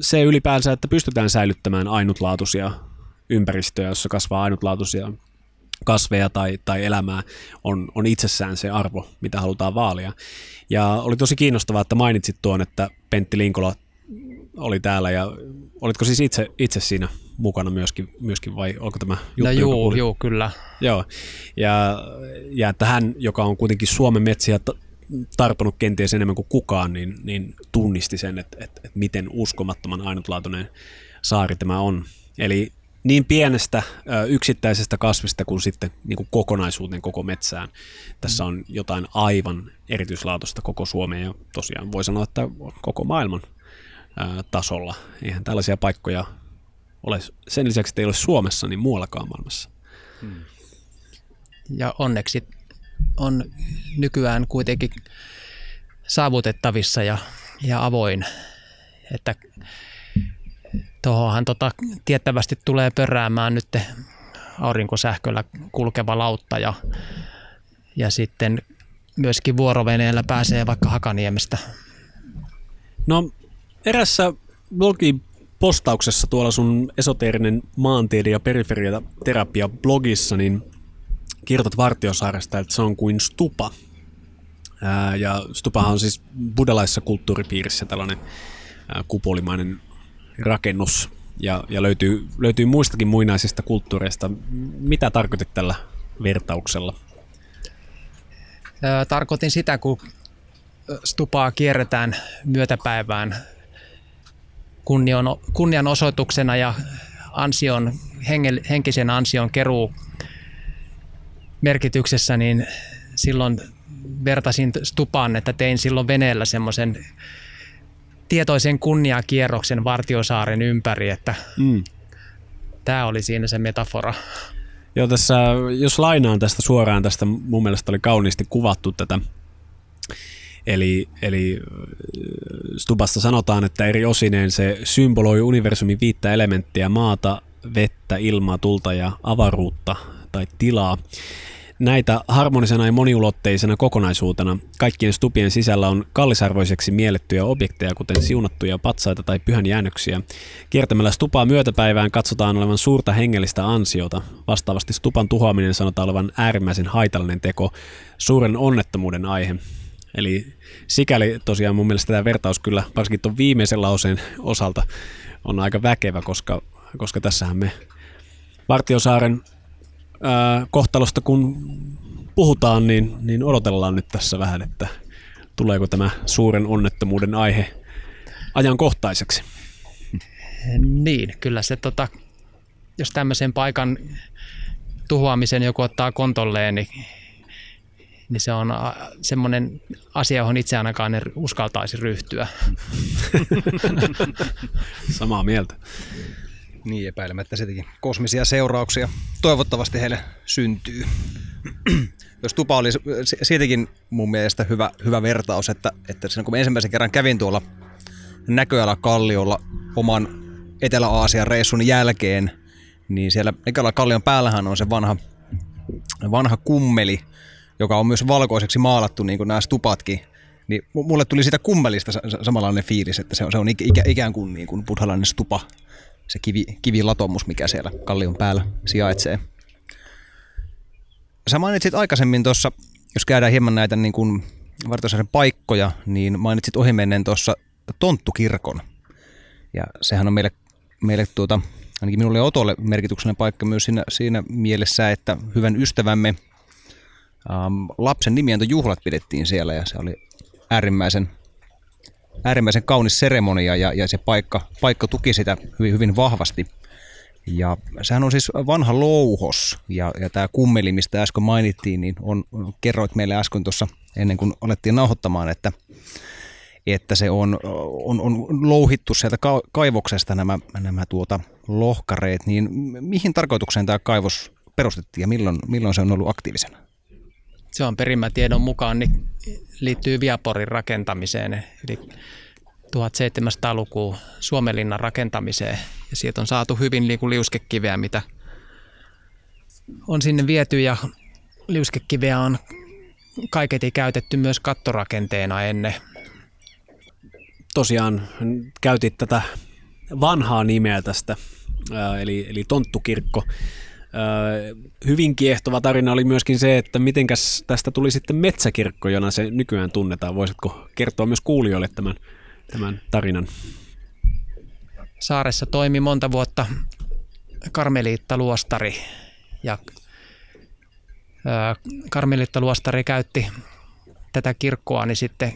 Se ylipäänsä, että pystytään säilyttämään ainutlaatuisia ympäristöjä, jossa kasvaa ainutlaatuisia kasveja tai, tai elämää, on, on itsessään se arvo, mitä halutaan vaalia. Ja oli tosi kiinnostavaa, että mainitsit tuon, että Pentti Linkola oli täällä ja olitko siis itse, itse siinä mukana myöskin, myöskin vai onko tämä juttu? No juu, juu, kyllä. Joo, ja, ja että hän, joka on kuitenkin Suomen metsiä tarponut kenties enemmän kuin kukaan, niin, niin tunnisti sen, että, että, että miten uskomattoman ainutlaatuinen saari tämä on. Eli niin pienestä yksittäisestä kasvista kuin sitten niin kuin kokonaisuuteen koko metsään. Tässä on jotain aivan erityislaatuista koko Suomeen ja tosiaan voi sanoa, että koko maailman tasolla. Eihän tällaisia paikkoja ole, sen lisäksi, että ei ole Suomessa, niin muuallakaan maailmassa. Hmm. Ja onneksi on nykyään kuitenkin saavutettavissa ja, ja avoin, että tuohonhan tota, tiettävästi tulee pöräämään nyt aurinkosähköllä kulkeva lautta ja, ja sitten myöskin vuoroveneellä pääsee vaikka Hakaniemestä. No erässä blogin postauksessa tuolla sun esoteerinen maantiede ja terapia blogissa, niin kirjoitat Vartiosaaresta, että se on kuin stupa. Ää, ja stupahan on siis buddhalaisessa kulttuuripiirissä tällainen ää, kupolimainen rakennus ja, ja löytyy, löytyy muistakin muinaisista kulttuureista. Mitä tarkoitit tällä vertauksella? Tarkoitin sitä, kun stupaa kierretään myötäpäivään kunnian, kunnianosoituksena ja ansion, henkisen ansion keruu merkityksessä, niin silloin vertasin stupaan, että tein silloin veneellä semmoisen tietoisen kunniakierroksen Vartiosaaren ympäri, että mm. tämä oli siinä se metafora. Joo, tässä, jos lainaan tästä suoraan, tästä mun mielestä oli kauniisti kuvattu tätä. Eli, eli Stubasta sanotaan, että eri osineen se symboloi universumin viittä elementtiä, maata, vettä, ilmaa, tulta ja avaruutta tai tilaa. Näitä harmonisena ja moniulotteisena kokonaisuutena kaikkien stupien sisällä on kallisarvoiseksi miellettyjä objekteja, kuten siunattuja patsaita tai pyhän jäännöksiä. Kiertämällä stupaa myötäpäivään katsotaan olevan suurta hengellistä ansiota. Vastaavasti stupan tuhoaminen sanotaan olevan äärimmäisen haitallinen teko, suuren onnettomuuden aihe. Eli sikäli tosiaan mun mielestä tämä vertaus kyllä, varsinkin tuon viimeisen lauseen osalta, on aika väkevä, koska, koska tässähän me Vartiosaaren ää, kohtalosta kun puhutaan, niin, niin odotellaan nyt tässä vähän, että tuleeko tämä suuren onnettomuuden aihe ajankohtaiseksi. Niin, kyllä se, tota, jos tämmöisen paikan tuhoamisen joku ottaa kontolleen, niin, niin se on semmoinen asia, johon itse ainakaan en uskaltaisi ryhtyä. Samaa mieltä. Niin epäilemättä sitäkin kosmisia seurauksia toivottavasti heille syntyy. Jos tupa oli siitäkin mun mielestä hyvä, hyvä vertaus, että, että siinä kun ensimmäisen kerran kävin tuolla näköala kalliolla oman Etelä-Aasian reissun jälkeen, niin siellä näköala kallion päällähän on se vanha, vanha kummeli, joka on myös valkoiseksi maalattu niin kuin nämä stupatkin. Niin mulle tuli sitä kummelista samanlainen fiilis, että se on, se on ikä, ikään kuin, niin kuin buddhalainen stupa se kivi, kivilatomus, mikä siellä kallion päällä sijaitsee. Sä mainitsit aikaisemmin tuossa, jos käydään hieman näitä niin kuin paikkoja, niin mainitsit ohimennen tuossa Tonttukirkon. Ja sehän on meille, meille tuota, ainakin minulle ja Otolle merkityksellinen paikka myös siinä, siinä mielessä, että hyvän ystävämme ähm, lapsen nimiantojuhlat pidettiin siellä ja se oli äärimmäisen äärimmäisen kaunis seremonia ja, ja se paikka, paikka tuki sitä hyvin, hyvin vahvasti. Ja sehän on siis vanha louhos ja, ja tämä kummeli, mistä äsken mainittiin, niin on, kerroit meille äsken tuossa ennen kuin alettiin nauhoittamaan, että, että se on, on, on louhittu sieltä kaivoksesta nämä, nämä tuota lohkareet, niin mihin tarkoitukseen tämä kaivos perustettiin ja milloin, milloin se on ollut aktiivisena? Se on perimätiedon mukaan, niin liittyy Viaporin rakentamiseen, eli 1700-lukuun Suomenlinnan rakentamiseen. Ja sieltä on saatu hyvin liuskekiveä, mitä on sinne viety ja liuskekiveä on kaiketi käytetty myös kattorakenteena ennen. Tosiaan käytit tätä vanhaa nimeä tästä, eli, eli Tonttukirkko. Hyvin kiehtova tarina oli myöskin se, että mitenkäs tästä tuli sitten metsäkirkko, jona se nykyään tunnetaan. Voisitko kertoa myös kuulijoille tämän, tämän tarinan? Saaressa toimi monta vuotta karmeliittaluostari ja karmeliittaluostari käytti tätä kirkkoa niin sitten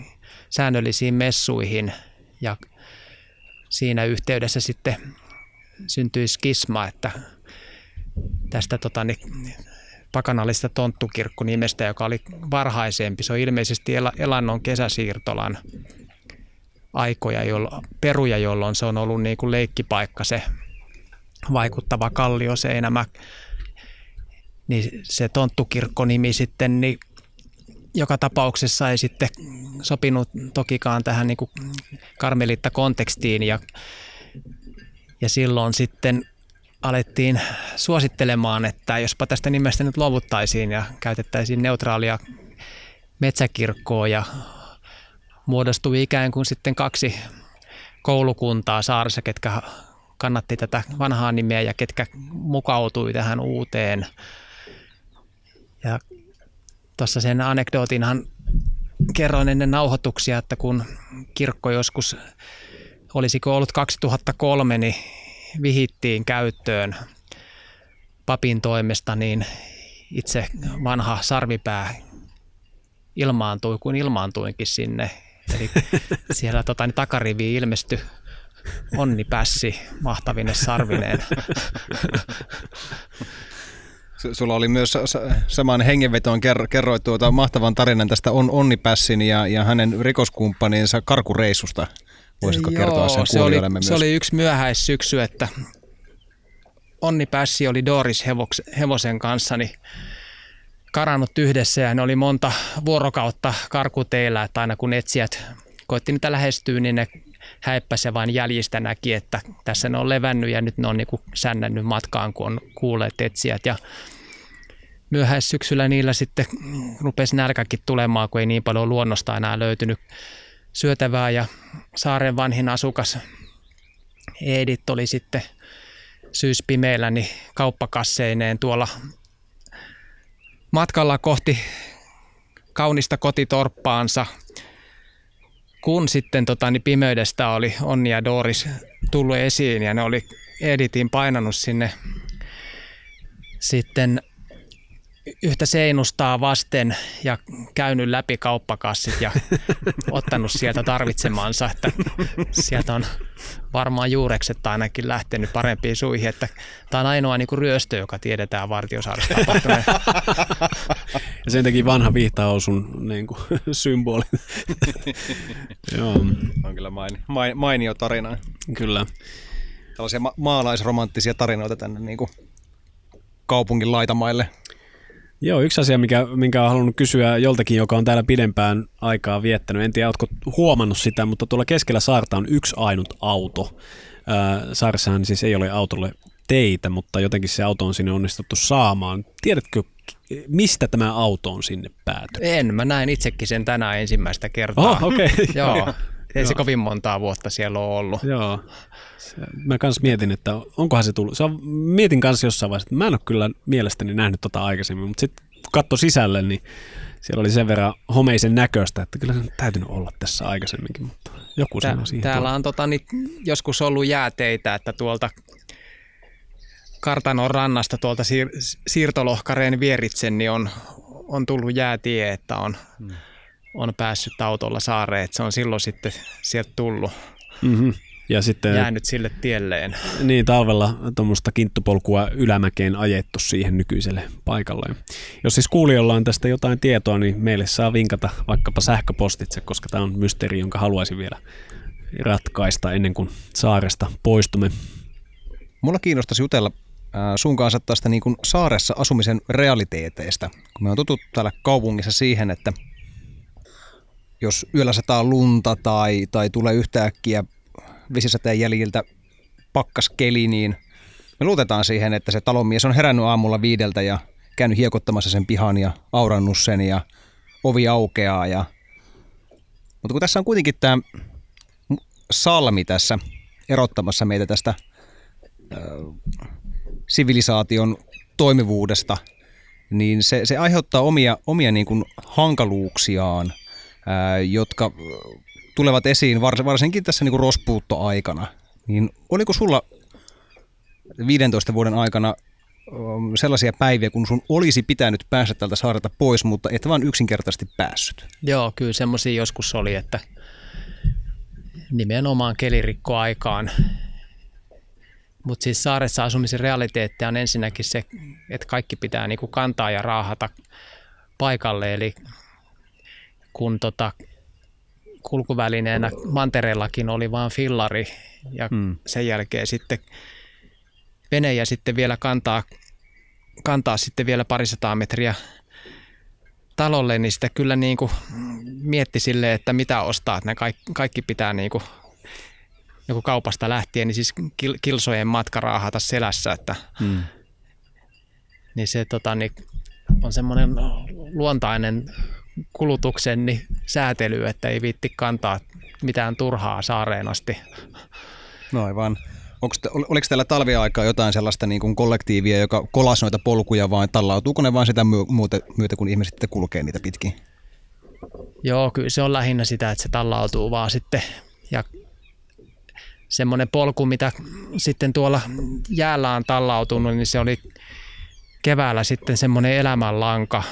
säännöllisiin messuihin ja siinä yhteydessä sitten syntyi skisma, että tästä tota, niin, pakanallista tonttukirkkonimestä, joka oli varhaisempi. Se on ilmeisesti Elannon kesäsiirtolan aikoja, jollo, peruja, jolloin se on ollut niin kuin leikkipaikka se vaikuttava kallioseinämä. Niin se tonttukirkkonimi sitten, niin joka tapauksessa ei sitten sopinut tokikaan tähän niin kuin karmelitta-kontekstiin ja, ja silloin sitten alettiin suosittelemaan, että jospa tästä nimestä nyt luovuttaisiin ja käytettäisiin neutraalia metsäkirkkoa ja muodostui ikään kuin sitten kaksi koulukuntaa saarissa, ketkä kannatti tätä vanhaa nimeä ja ketkä mukautui tähän uuteen. Ja tuossa sen anekdootinhan kerroin ennen nauhoituksia, että kun kirkko joskus, olisiko ollut 2003, niin vihittiin käyttöön papin toimesta, niin itse vanha sarvipää ilmaantui kuin ilmaantuinkin sinne. Eli siellä tota, niin takarivi ilmestyi Onni Pässi mahtavine sarvineen. Sulla oli myös saman hengenvetoon kerroit tuota mahtavan tarinan tästä on Onni Pässin ja, ja hänen rikoskumppaninsa karkureissusta. Voisitko Joo, kertoa sen se oli, myös? se oli yksi myöhäissyksy, että Onni Pässi oli Doris hevosen kanssa niin karannut yhdessä ja ne oli monta vuorokautta karkuteillä, että aina kun etsijät koitti niitä lähestyä, niin ne häippäsi vain jäljistä näki, että tässä ne on levännyt ja nyt ne on niin kuin sännännyt matkaan, kun on kuulleet etsijät. Ja myöhäissyksyllä niillä sitten rupesi nälkäkin tulemaan, kun ei niin paljon luonnosta enää löytynyt syötävää ja saaren vanhin asukas Edit oli sitten syyspimeillä niin kauppakasseineen tuolla matkalla kohti kaunista kotitorppaansa, kun sitten tota, niin pimeydestä oli Onni ja Doris tullut esiin ja ne oli Editin painanut sinne sitten yhtä seinustaa vasten ja käynyt läpi kauppakassit ja ottanut sieltä tarvitsemansa, että sieltä on varmaan juurekset ainakin lähtenyt parempiin suihin, että tämä on ainoa niin kuin ryöstö, joka tiedetään Vartiosaaresta Ja sen takia vanha vihta on sun niin kuin, symboli. Joo. On kyllä maini, mainio tarina. Kyllä. Tällaisia ma- maalaisromanttisia tarinoita tänne niin kuin kaupungin laitamaille Joo, yksi asia, mikä, minkä olen halunnut kysyä joltakin, joka on täällä pidempään aikaa viettänyt. En tiedä, oletko huomannut sitä, mutta tuolla keskellä saarta on yksi ainut auto. Saaressahan siis ei ole autolle teitä, mutta jotenkin se auto on sinne onnistuttu saamaan. Tiedätkö, mistä tämä auto on sinne päätynyt? En, mä näin itsekin sen tänään ensimmäistä kertaa. Oh, okay. Joo, ei se kovin montaa vuotta siellä ole ollut. Joo. Mä kans mietin, että onkohan se tullut. Se on, mietin kanssa jossain vaiheessa, että mä en ole kyllä mielestäni nähnyt tota aikaisemmin, mutta sitten kun katso sisälle, niin siellä oli sen verran homeisen näköistä, että kyllä se on täytynyt olla tässä aikaisemminkin, mutta joku Tää, siihen Täällä on tota, niin, joskus ollut jääteitä, että tuolta kartanon rannasta tuolta siir- siirtolohkareen vieritsen, niin on, on tullut jäätie, että on, hmm. On päässyt autolla saareen, että se on silloin sitten sieltä tullut. Mm-hmm. ja sitten, jäänyt sille tielleen. Niin, talvella tuommoista kinttupolkua ylämäkeen ajettu siihen nykyiselle paikalle. Jos siis kuulijoilla on tästä jotain tietoa, niin meille saa vinkata vaikkapa sähköpostitse, koska tämä on mysteeri, jonka haluaisin vielä ratkaista ennen kuin saaresta poistumme. Mulla kiinnostaisi jutella sun kanssa tästä niin kuin saaressa asumisen realiteeteista. Kun me on tuttu täällä kaupungissa siihen, että jos yöllä sataa lunta tai, tai tulee yhtäkkiä vesisateen jäljiltä pakkaskeli, niin me luotetaan siihen, että se talonmies on herännyt aamulla viideltä ja käynyt hiekottamassa sen pihan ja aurannut sen ja ovi aukeaa. Ja... Mutta kun tässä on kuitenkin tämä salmi tässä erottamassa meitä tästä sivilisaation toimivuudesta, niin se, se aiheuttaa omia, omia niin kuin hankaluuksiaan, jotka tulevat esiin vars, varsinkin tässä niin kuin rospuuttoaikana. Niin oliko sulla 15 vuoden aikana sellaisia päiviä, kun sun olisi pitänyt päästä tältä saarelta pois, mutta et vaan yksinkertaisesti päässyt? Joo, kyllä semmoisia joskus oli, että nimenomaan kelirikkoaikaan mutta siis saaressa asumisen realiteetti on ensinnäkin se, että kaikki pitää niinku kantaa ja raahata paikalle. Eli kun tota, kulkuvälineenä mantereellakin oli vain fillari ja hmm. sen jälkeen sitten vene ja sitten vielä kantaa, kantaa sitten vielä parisataa metriä talolle, niin sitä kyllä niin kuin mietti silleen, että mitä ostaa, että ne kaikki, kaikki pitää niin kuin joku kaupasta lähtien, niin siis kilsojen matka raahata selässä, että hmm. niin se tota, niin on semmoinen luontainen kulutuksen niin säätely, että ei viitti kantaa mitään turhaa saareen asti. No aivan. Onko, oliko teillä talviaikaa jotain sellaista niin kuin kollektiivia, joka kolasi noita polkuja vai tallautuuko ne vain sitä myötä, myötä, kun ihmiset sitten kulkee niitä pitkin? Joo, kyllä se on lähinnä sitä, että se tallautuu vaan sitten ja semmoinen polku, mitä sitten tuolla jäällä on tallautunut, niin se oli keväällä sitten semmoinen elämänlanka,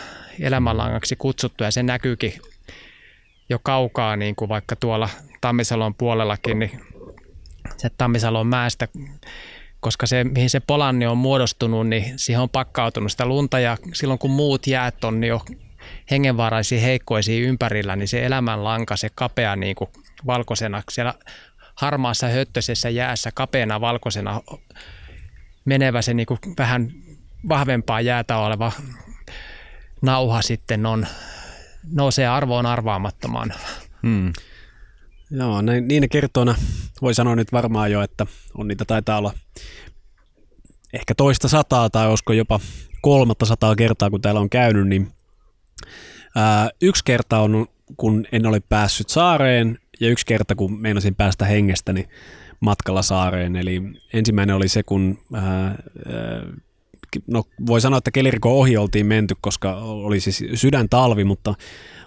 elämänlangaksi kutsuttu ja se näkyykin jo kaukaa, niin kuin vaikka tuolla Tammisalon puolellakin, niin se Tammisalon mäestä, koska se, mihin se polanni on muodostunut, niin siihen on pakkautunut sitä lunta ja silloin kun muut jäät on jo hengenvaraisia heikkoisia ympärillä, niin se elämänlanka, se kapea niin kuin valkoisena siellä harmaassa höttöisessä jäässä kapeana valkoisena menevä se niin kuin vähän vahvempaa jäätä oleva nauha sitten on, nousee arvoon arvaamattomaan. Hmm. Joo, näin, niin kertona voi sanoa nyt varmaan jo, että on niitä taitaa olla ehkä toista sataa tai olisiko jopa kolmatta sataa kertaa, kun täällä on käynyt, niin ää, yksi kerta on, kun en ole päässyt saareen ja yksi kerta, kun meinasin päästä hengestäni matkalla saareen. Eli ensimmäinen oli se, kun ää, no voi sanoa, että keliriko ohi oltiin menty, koska oli siis sydän talvi, mutta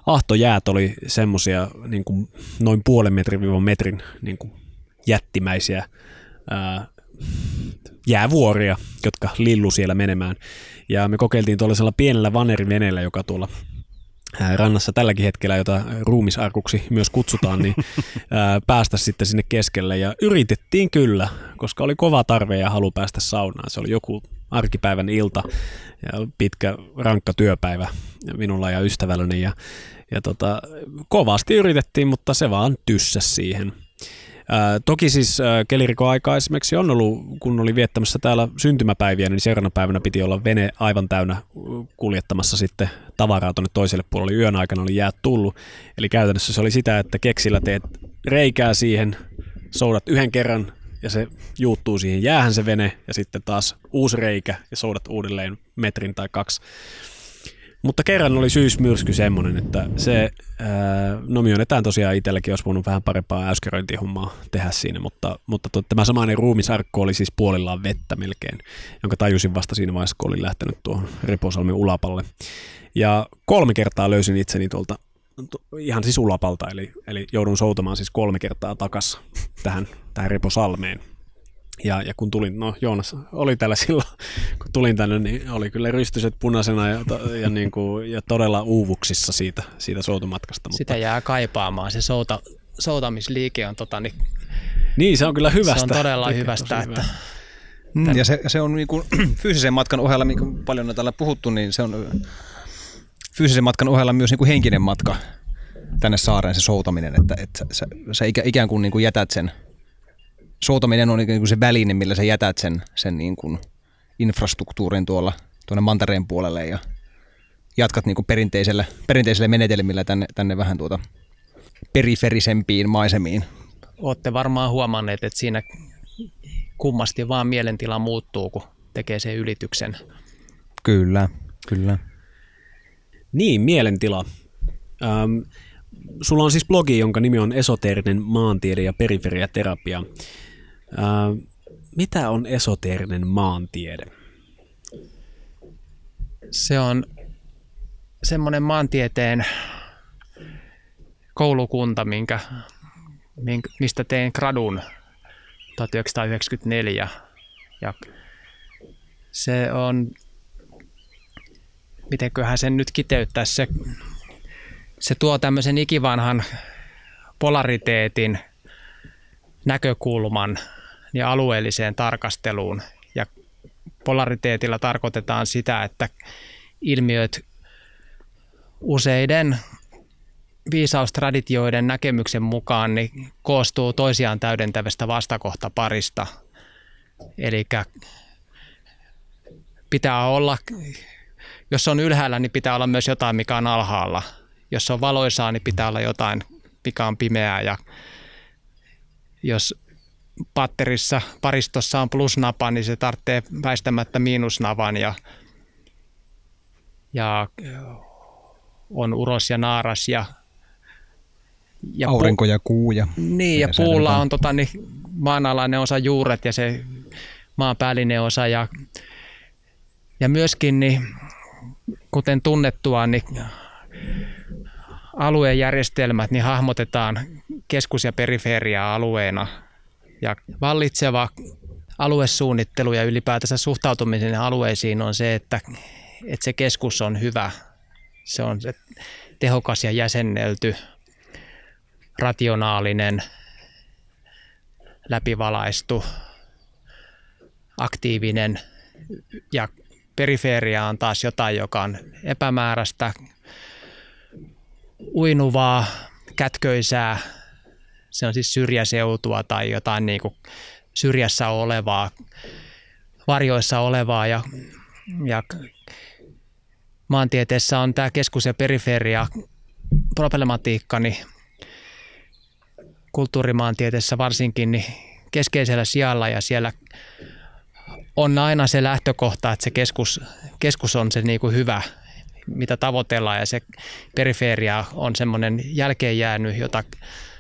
ahtojäät oli semmoisia niin kuin noin puolen metrin viiva metrin niin kuin jättimäisiä ää, jäävuoria, jotka lillu siellä menemään. Ja me kokeiltiin tuollaisella pienellä vaneriveneellä, joka tuolla rannassa tälläkin hetkellä, jota ruumisarkuksi myös kutsutaan, niin päästä sitten sinne keskelle. Ja yritettiin kyllä, koska oli kova tarve ja halu päästä saunaan. Se oli joku arkipäivän ilta ja pitkä rankka työpäivä minulla ja ystävälläni. Ja, ja tota, kovasti yritettiin, mutta se vaan tyssä siihen. Ää, toki siis ää, kelirikoaika esimerkiksi on ollut, kun oli viettämässä täällä syntymäpäiviä, niin seuraavana päivänä piti olla vene aivan täynnä kuljettamassa sitten tavaraa tuonne toiselle puolelle. Yön aikana oli jäät tullut. Eli käytännössä se oli sitä, että keksillä teet reikää siihen, soudat yhden kerran ja se juuttuu siihen jäähän se vene ja sitten taas uusi reikä ja soudat uudelleen metrin tai kaksi mutta kerran oli syysmyrsky semmoinen, että se, ää, no myönnetään tosiaan itselläkin olisi voinut vähän parempaa äskäröintihommaa tehdä siinä, mutta, mutta to, tämä samainen ruumisarkku oli siis puolillaan vettä melkein, jonka tajusin vasta siinä vaiheessa, kun olin lähtenyt tuohon Reposalmen ulapalle. Ja kolme kertaa löysin itseni tuolta ihan siis ulapalta, eli, eli joudun soutamaan siis kolme kertaa takas tähän, tähän Reposalmeen. Ja, ja kun tulin, no Joonas oli täällä silloin, kun tulin tänne, niin oli kyllä rystyset punaisena ja, ja, niin kuin, ja todella uuvuksissa siitä, siitä soutumatkasta. Mutta... Sitä jää kaipaamaan. Se souta, soutamisliike on tota, niin Niin, se on kyllä hyvästä. Se on todella Tekee hyvästä, tosi että hyvää. Mm, ja se, se on niin kuin, fyysisen matkan ohella, niin kuin paljon on täällä puhuttu, niin se on fyysisen matkan ohella myös niin kuin henkinen matka tänne saareen se soutaminen, että, että sä, sä ikä, ikään kuin, niin kuin jätät sen, soutaminen on niin kuin se väline, millä sä jätät sen, sen niin kuin infrastruktuurin tuolla tuonne mantereen puolelle ja jatkat niin kuin perinteisellä, perinteisellä menetelmillä tänne, tänne vähän tuota periferisempiin maisemiin. olette varmaan huomanneet, että siinä kummasti vaan mielentila muuttuu, kun tekee sen ylityksen. Kyllä, kyllä. Niin, mielentila. Ähm, sulla on siis blogi, jonka nimi on Esoteerinen maantiede ja periferiaterapia. Ähm, mitä on esoteerinen maantiede? Se on semmoinen maantieteen koulukunta, minkä, minkä, mistä tein gradun 1994. Ja se on, mitenköhän sen nyt kiteyttäisi, se, se tuo tämmöisen ikivanhan polariteetin näkökulman ja alueelliseen tarkasteluun. Ja polariteetilla tarkoitetaan sitä, että ilmiöt useiden viisaustraditioiden näkemyksen mukaan niin koostuu toisiaan täydentävästä vastakohtaparista. Eli pitää olla, jos on ylhäällä, niin pitää olla myös jotain, mikä on alhaalla. Jos on valoisaa, niin pitää olla jotain, mikä on pimeää. Ja jos patterissa, paristossa on plusnapa, niin se tarvitsee väistämättä miinusnavan ja, ja on uros ja naaras ja, ja aurinko ja kuu. Ja niin, ja puulla on tota, niin, maanalainen osa juuret ja se maanpäällinen osa ja, ja myöskin, niin, kuten tunnettua, niin aluejärjestelmät niin hahmotetaan keskus- ja periferia-alueena ja vallitseva aluesuunnittelu ja ylipäätänsä suhtautumisen alueisiin on se, että, että se keskus on hyvä. Se on se tehokas ja jäsennelty, rationaalinen, läpivalaistu, aktiivinen ja periferia on taas jotain, joka on epämääräistä, uinuvaa, kätköisää, se on siis syrjäseutua tai jotain niin kuin syrjässä olevaa, varjoissa olevaa ja, ja maantieteessä on tämä keskus- ja periferia problematiikka, niin kulttuurimaantieteessä varsinkin niin keskeisellä sijalla ja siellä on aina se lähtökohta, että se keskus, keskus on se niin kuin hyvä, mitä tavoitellaan ja se periferia on semmoinen jälkeen jäänyt, jota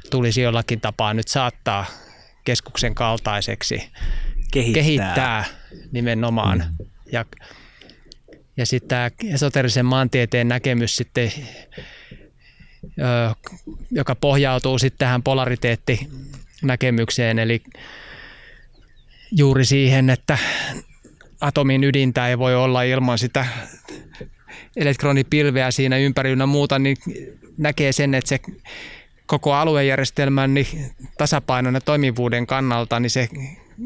tulisi jollakin tapaa nyt saattaa keskuksen kaltaiseksi, Kehittää, kehittää nimenomaan. Mm. Ja, ja sitten tämä esoterisen maantieteen näkemys sitten, joka pohjautuu sitten tähän polariteettinäkemykseen, eli juuri siihen, että atomin ydintä ei voi olla ilman sitä elektronipilveä siinä ympärillä muuta, niin näkee sen, että se koko aluejärjestelmän niin tasapainon ja toimivuuden kannalta, niin se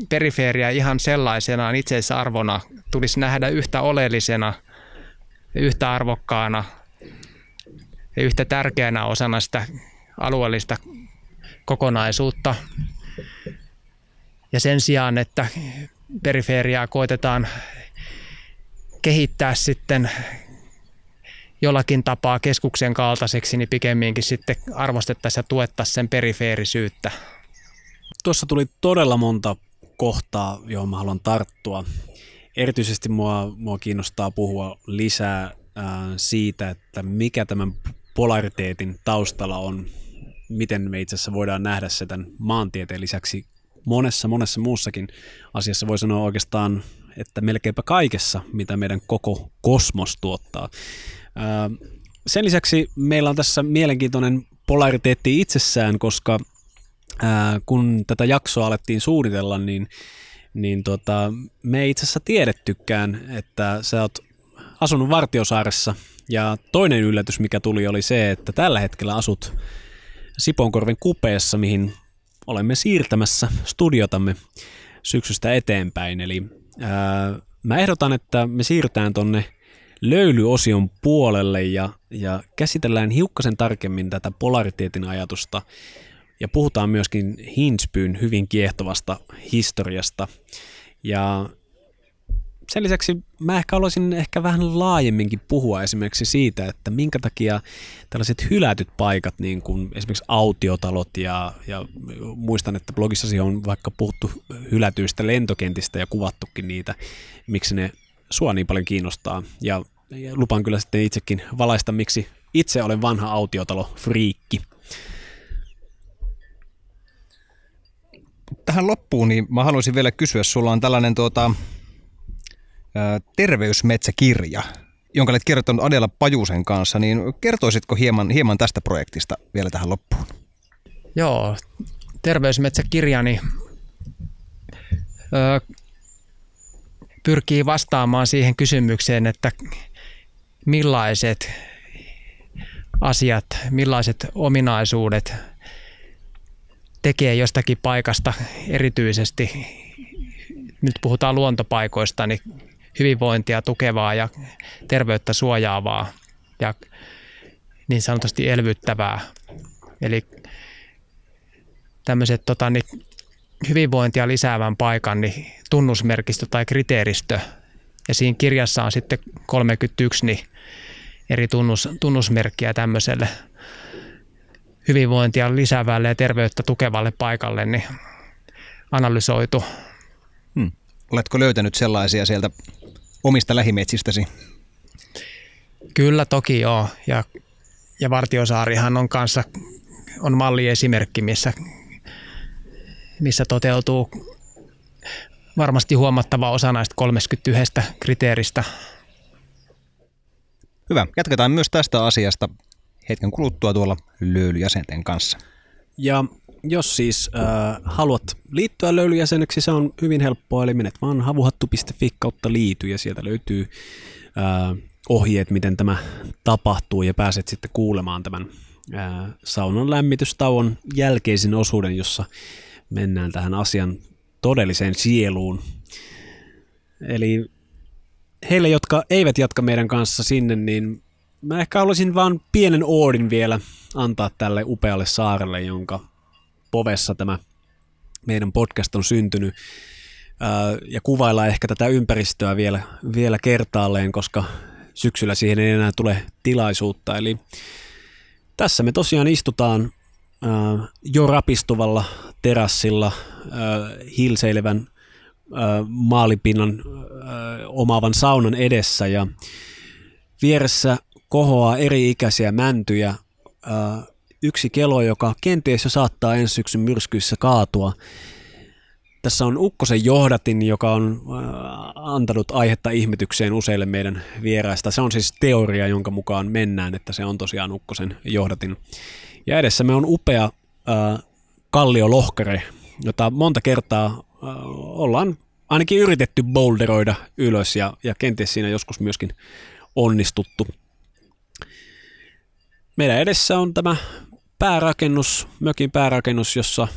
periferia ihan sellaisenaan itseisarvona tulisi nähdä yhtä oleellisena, yhtä arvokkaana ja yhtä tärkeänä osana sitä alueellista kokonaisuutta. Ja sen sijaan, että periferiaa koitetaan kehittää sitten jollakin tapaa keskuksen kaltaiseksi, niin pikemminkin sitten arvostettaisiin ja tuettaisiin sen perifeerisyyttä. Tuossa tuli todella monta kohtaa, johon mä haluan tarttua. Erityisesti mua, mua kiinnostaa puhua lisää ää, siitä, että mikä tämän polariteetin taustalla on, miten me itse asiassa voidaan nähdä se tämän maantieteen lisäksi monessa, monessa muussakin asiassa. Voi sanoa oikeastaan, että melkeinpä kaikessa, mitä meidän koko kosmos tuottaa. Sen lisäksi meillä on tässä mielenkiintoinen polariteetti itsessään, koska kun tätä jaksoa alettiin suunnitella, niin, niin tota, me ei itse asiassa tiedettykään, että sä oot asunut Vartiosaaressa ja toinen yllätys, mikä tuli, oli se, että tällä hetkellä asut Siponkorven kupeessa, mihin olemme siirtämässä studiotamme syksystä eteenpäin. Eli ää, mä ehdotan, että me siirrytään tonne löylyosion puolelle ja, ja käsitellään hiukkasen tarkemmin tätä polariteetin ajatusta ja puhutaan myöskin Hinspyn hyvin kiehtovasta historiasta. Ja sen lisäksi mä ehkä haluaisin ehkä vähän laajemminkin puhua esimerkiksi siitä, että minkä takia tällaiset hylätyt paikat, niin kuin esimerkiksi autiotalot ja, ja muistan, että blogissasi on vaikka puhuttu hylätyistä lentokentistä ja kuvattukin niitä, miksi ne sua niin paljon kiinnostaa. Ja, ja lupaan kyllä sitten itsekin valaista, miksi itse olen vanha autiotalo friikki. Tähän loppuun niin mä haluaisin vielä kysyä, sulla on tällainen tuota, terveysmetsäkirja, jonka olet kirjoittanut Adela Pajusen kanssa, niin kertoisitko hieman, hieman tästä projektista vielä tähän loppuun? Joo, terveysmetsäkirjani ö, pyrkii vastaamaan siihen kysymykseen, että millaiset asiat, millaiset ominaisuudet tekee jostakin paikasta erityisesti, nyt puhutaan luontopaikoista, niin hyvinvointia tukevaa ja terveyttä suojaavaa ja niin sanotusti elvyttävää. Eli tämmöiset tota, niin hyvinvointia lisäävän paikan niin tunnusmerkistö tai kriteeristö. Ja siinä kirjassa on sitten 31 niin eri tunnus, tunnusmerkkiä tämmöiselle hyvinvointia lisäävälle ja terveyttä tukevalle paikalle niin analysoitu. Hmm. Oletko löytänyt sellaisia sieltä omista lähimetsistäsi? Kyllä toki joo. Ja, ja Vartiosaarihan on kanssa on malliesimerkki, missä, missä toteutuu varmasti huomattava osa näistä 31 kriteeristä. Hyvä. Jatketaan myös tästä asiasta hetken kuluttua tuolla löylyjäsenten kanssa. Ja jos siis äh, haluat liittyä löylyjäseneksi, se on hyvin helppoa, eli menet vaan havuhattu.fi kautta liity ja sieltä löytyy äh, ohjeet, miten tämä tapahtuu ja pääset sitten kuulemaan tämän äh, saunan lämmitystauon jälkeisen osuuden, jossa mennään tähän asian todelliseen sieluun. Eli heille, jotka eivät jatka meidän kanssa sinne, niin mä ehkä haluaisin vaan pienen oodin vielä antaa tälle upealle saarelle, jonka povessa tämä meidän podcast on syntynyt ja kuvailla ehkä tätä ympäristöä vielä, vielä kertaalleen, koska syksyllä siihen ei enää tule tilaisuutta. Eli tässä me tosiaan istutaan jo rapistuvalla terassilla hilseilevän maalipinnan omaavan saunan edessä ja vieressä kohoaa eri-ikäisiä mäntyjä yksi kelo, joka kenties jo saattaa ensi syksyn myrskyissä kaatua. Tässä on Ukkosen johdatin, joka on antanut aihetta ihmetykseen useille meidän vieraista. Se on siis teoria, jonka mukaan mennään, että se on tosiaan Ukkosen johdatin. Ja edessämme on upea äh, kalliolohkare, jota monta kertaa ollaan ainakin yritetty boulderoida ylös ja, ja kenties siinä joskus myöskin onnistuttu. Meidän edessä on tämä päärakennus, mökin päärakennus, jossa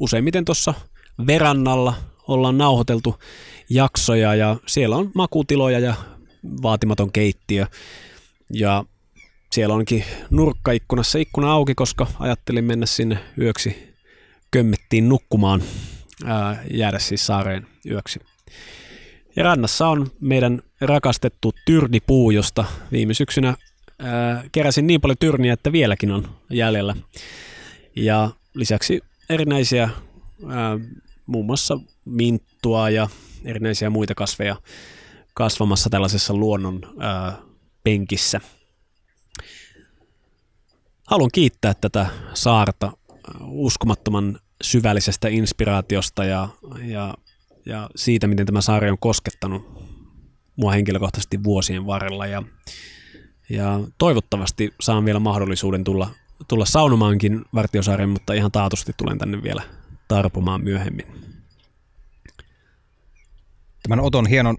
useimmiten tuossa verannalla ollaan nauhoiteltu jaksoja ja siellä on makutiloja ja vaatimaton keittiö. Ja siellä onkin nurkkaikkunassa ikkuna auki, koska ajattelin mennä sinne yöksi kömmettiin nukkumaan, ää, jäädä siis saareen yöksi. Ja rannassa on meidän rakastettu tyrdipuu, josta viime syksynä keräsin niin paljon tyrniä, että vieläkin on jäljellä. Ja lisäksi erinäisiä, ää, muun muassa minttua ja erinäisiä muita kasveja kasvamassa tällaisessa luonnon ää, penkissä. Haluan kiittää tätä saarta uskomattoman syvällisestä inspiraatiosta ja, ja, ja siitä, miten tämä saari on koskettanut mua henkilökohtaisesti vuosien varrella. Ja ja toivottavasti saan vielä mahdollisuuden tulla, tulla saunomaankin Vartiosaaren, mutta ihan taatusti tulen tänne vielä tarpomaan myöhemmin. Tämän Oton hienon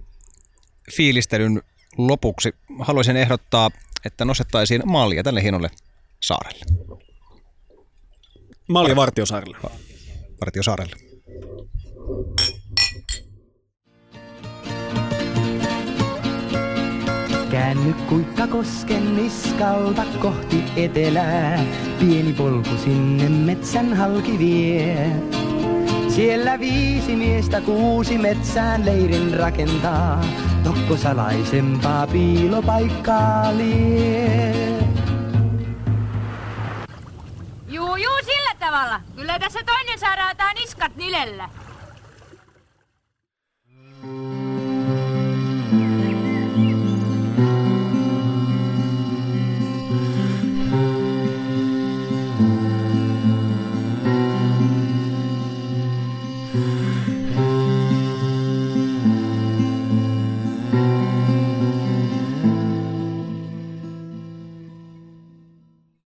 fiilistelyn lopuksi haluaisin ehdottaa, että nostettaisiin mallia tälle hienolle saarelle. Malja Vartiosaarelle. Partiosaarelle. Käänny kosken niskalta kohti etelää. Pieni polku sinne metsän halki vie. Siellä viisi miestä kuusi metsään leirin rakentaa. Tokko salaisempaa piilopaikkaa lie. Juu, juu, sillä tavalla. Kyllä tässä toinen saadaan niskat nilellä. Mm.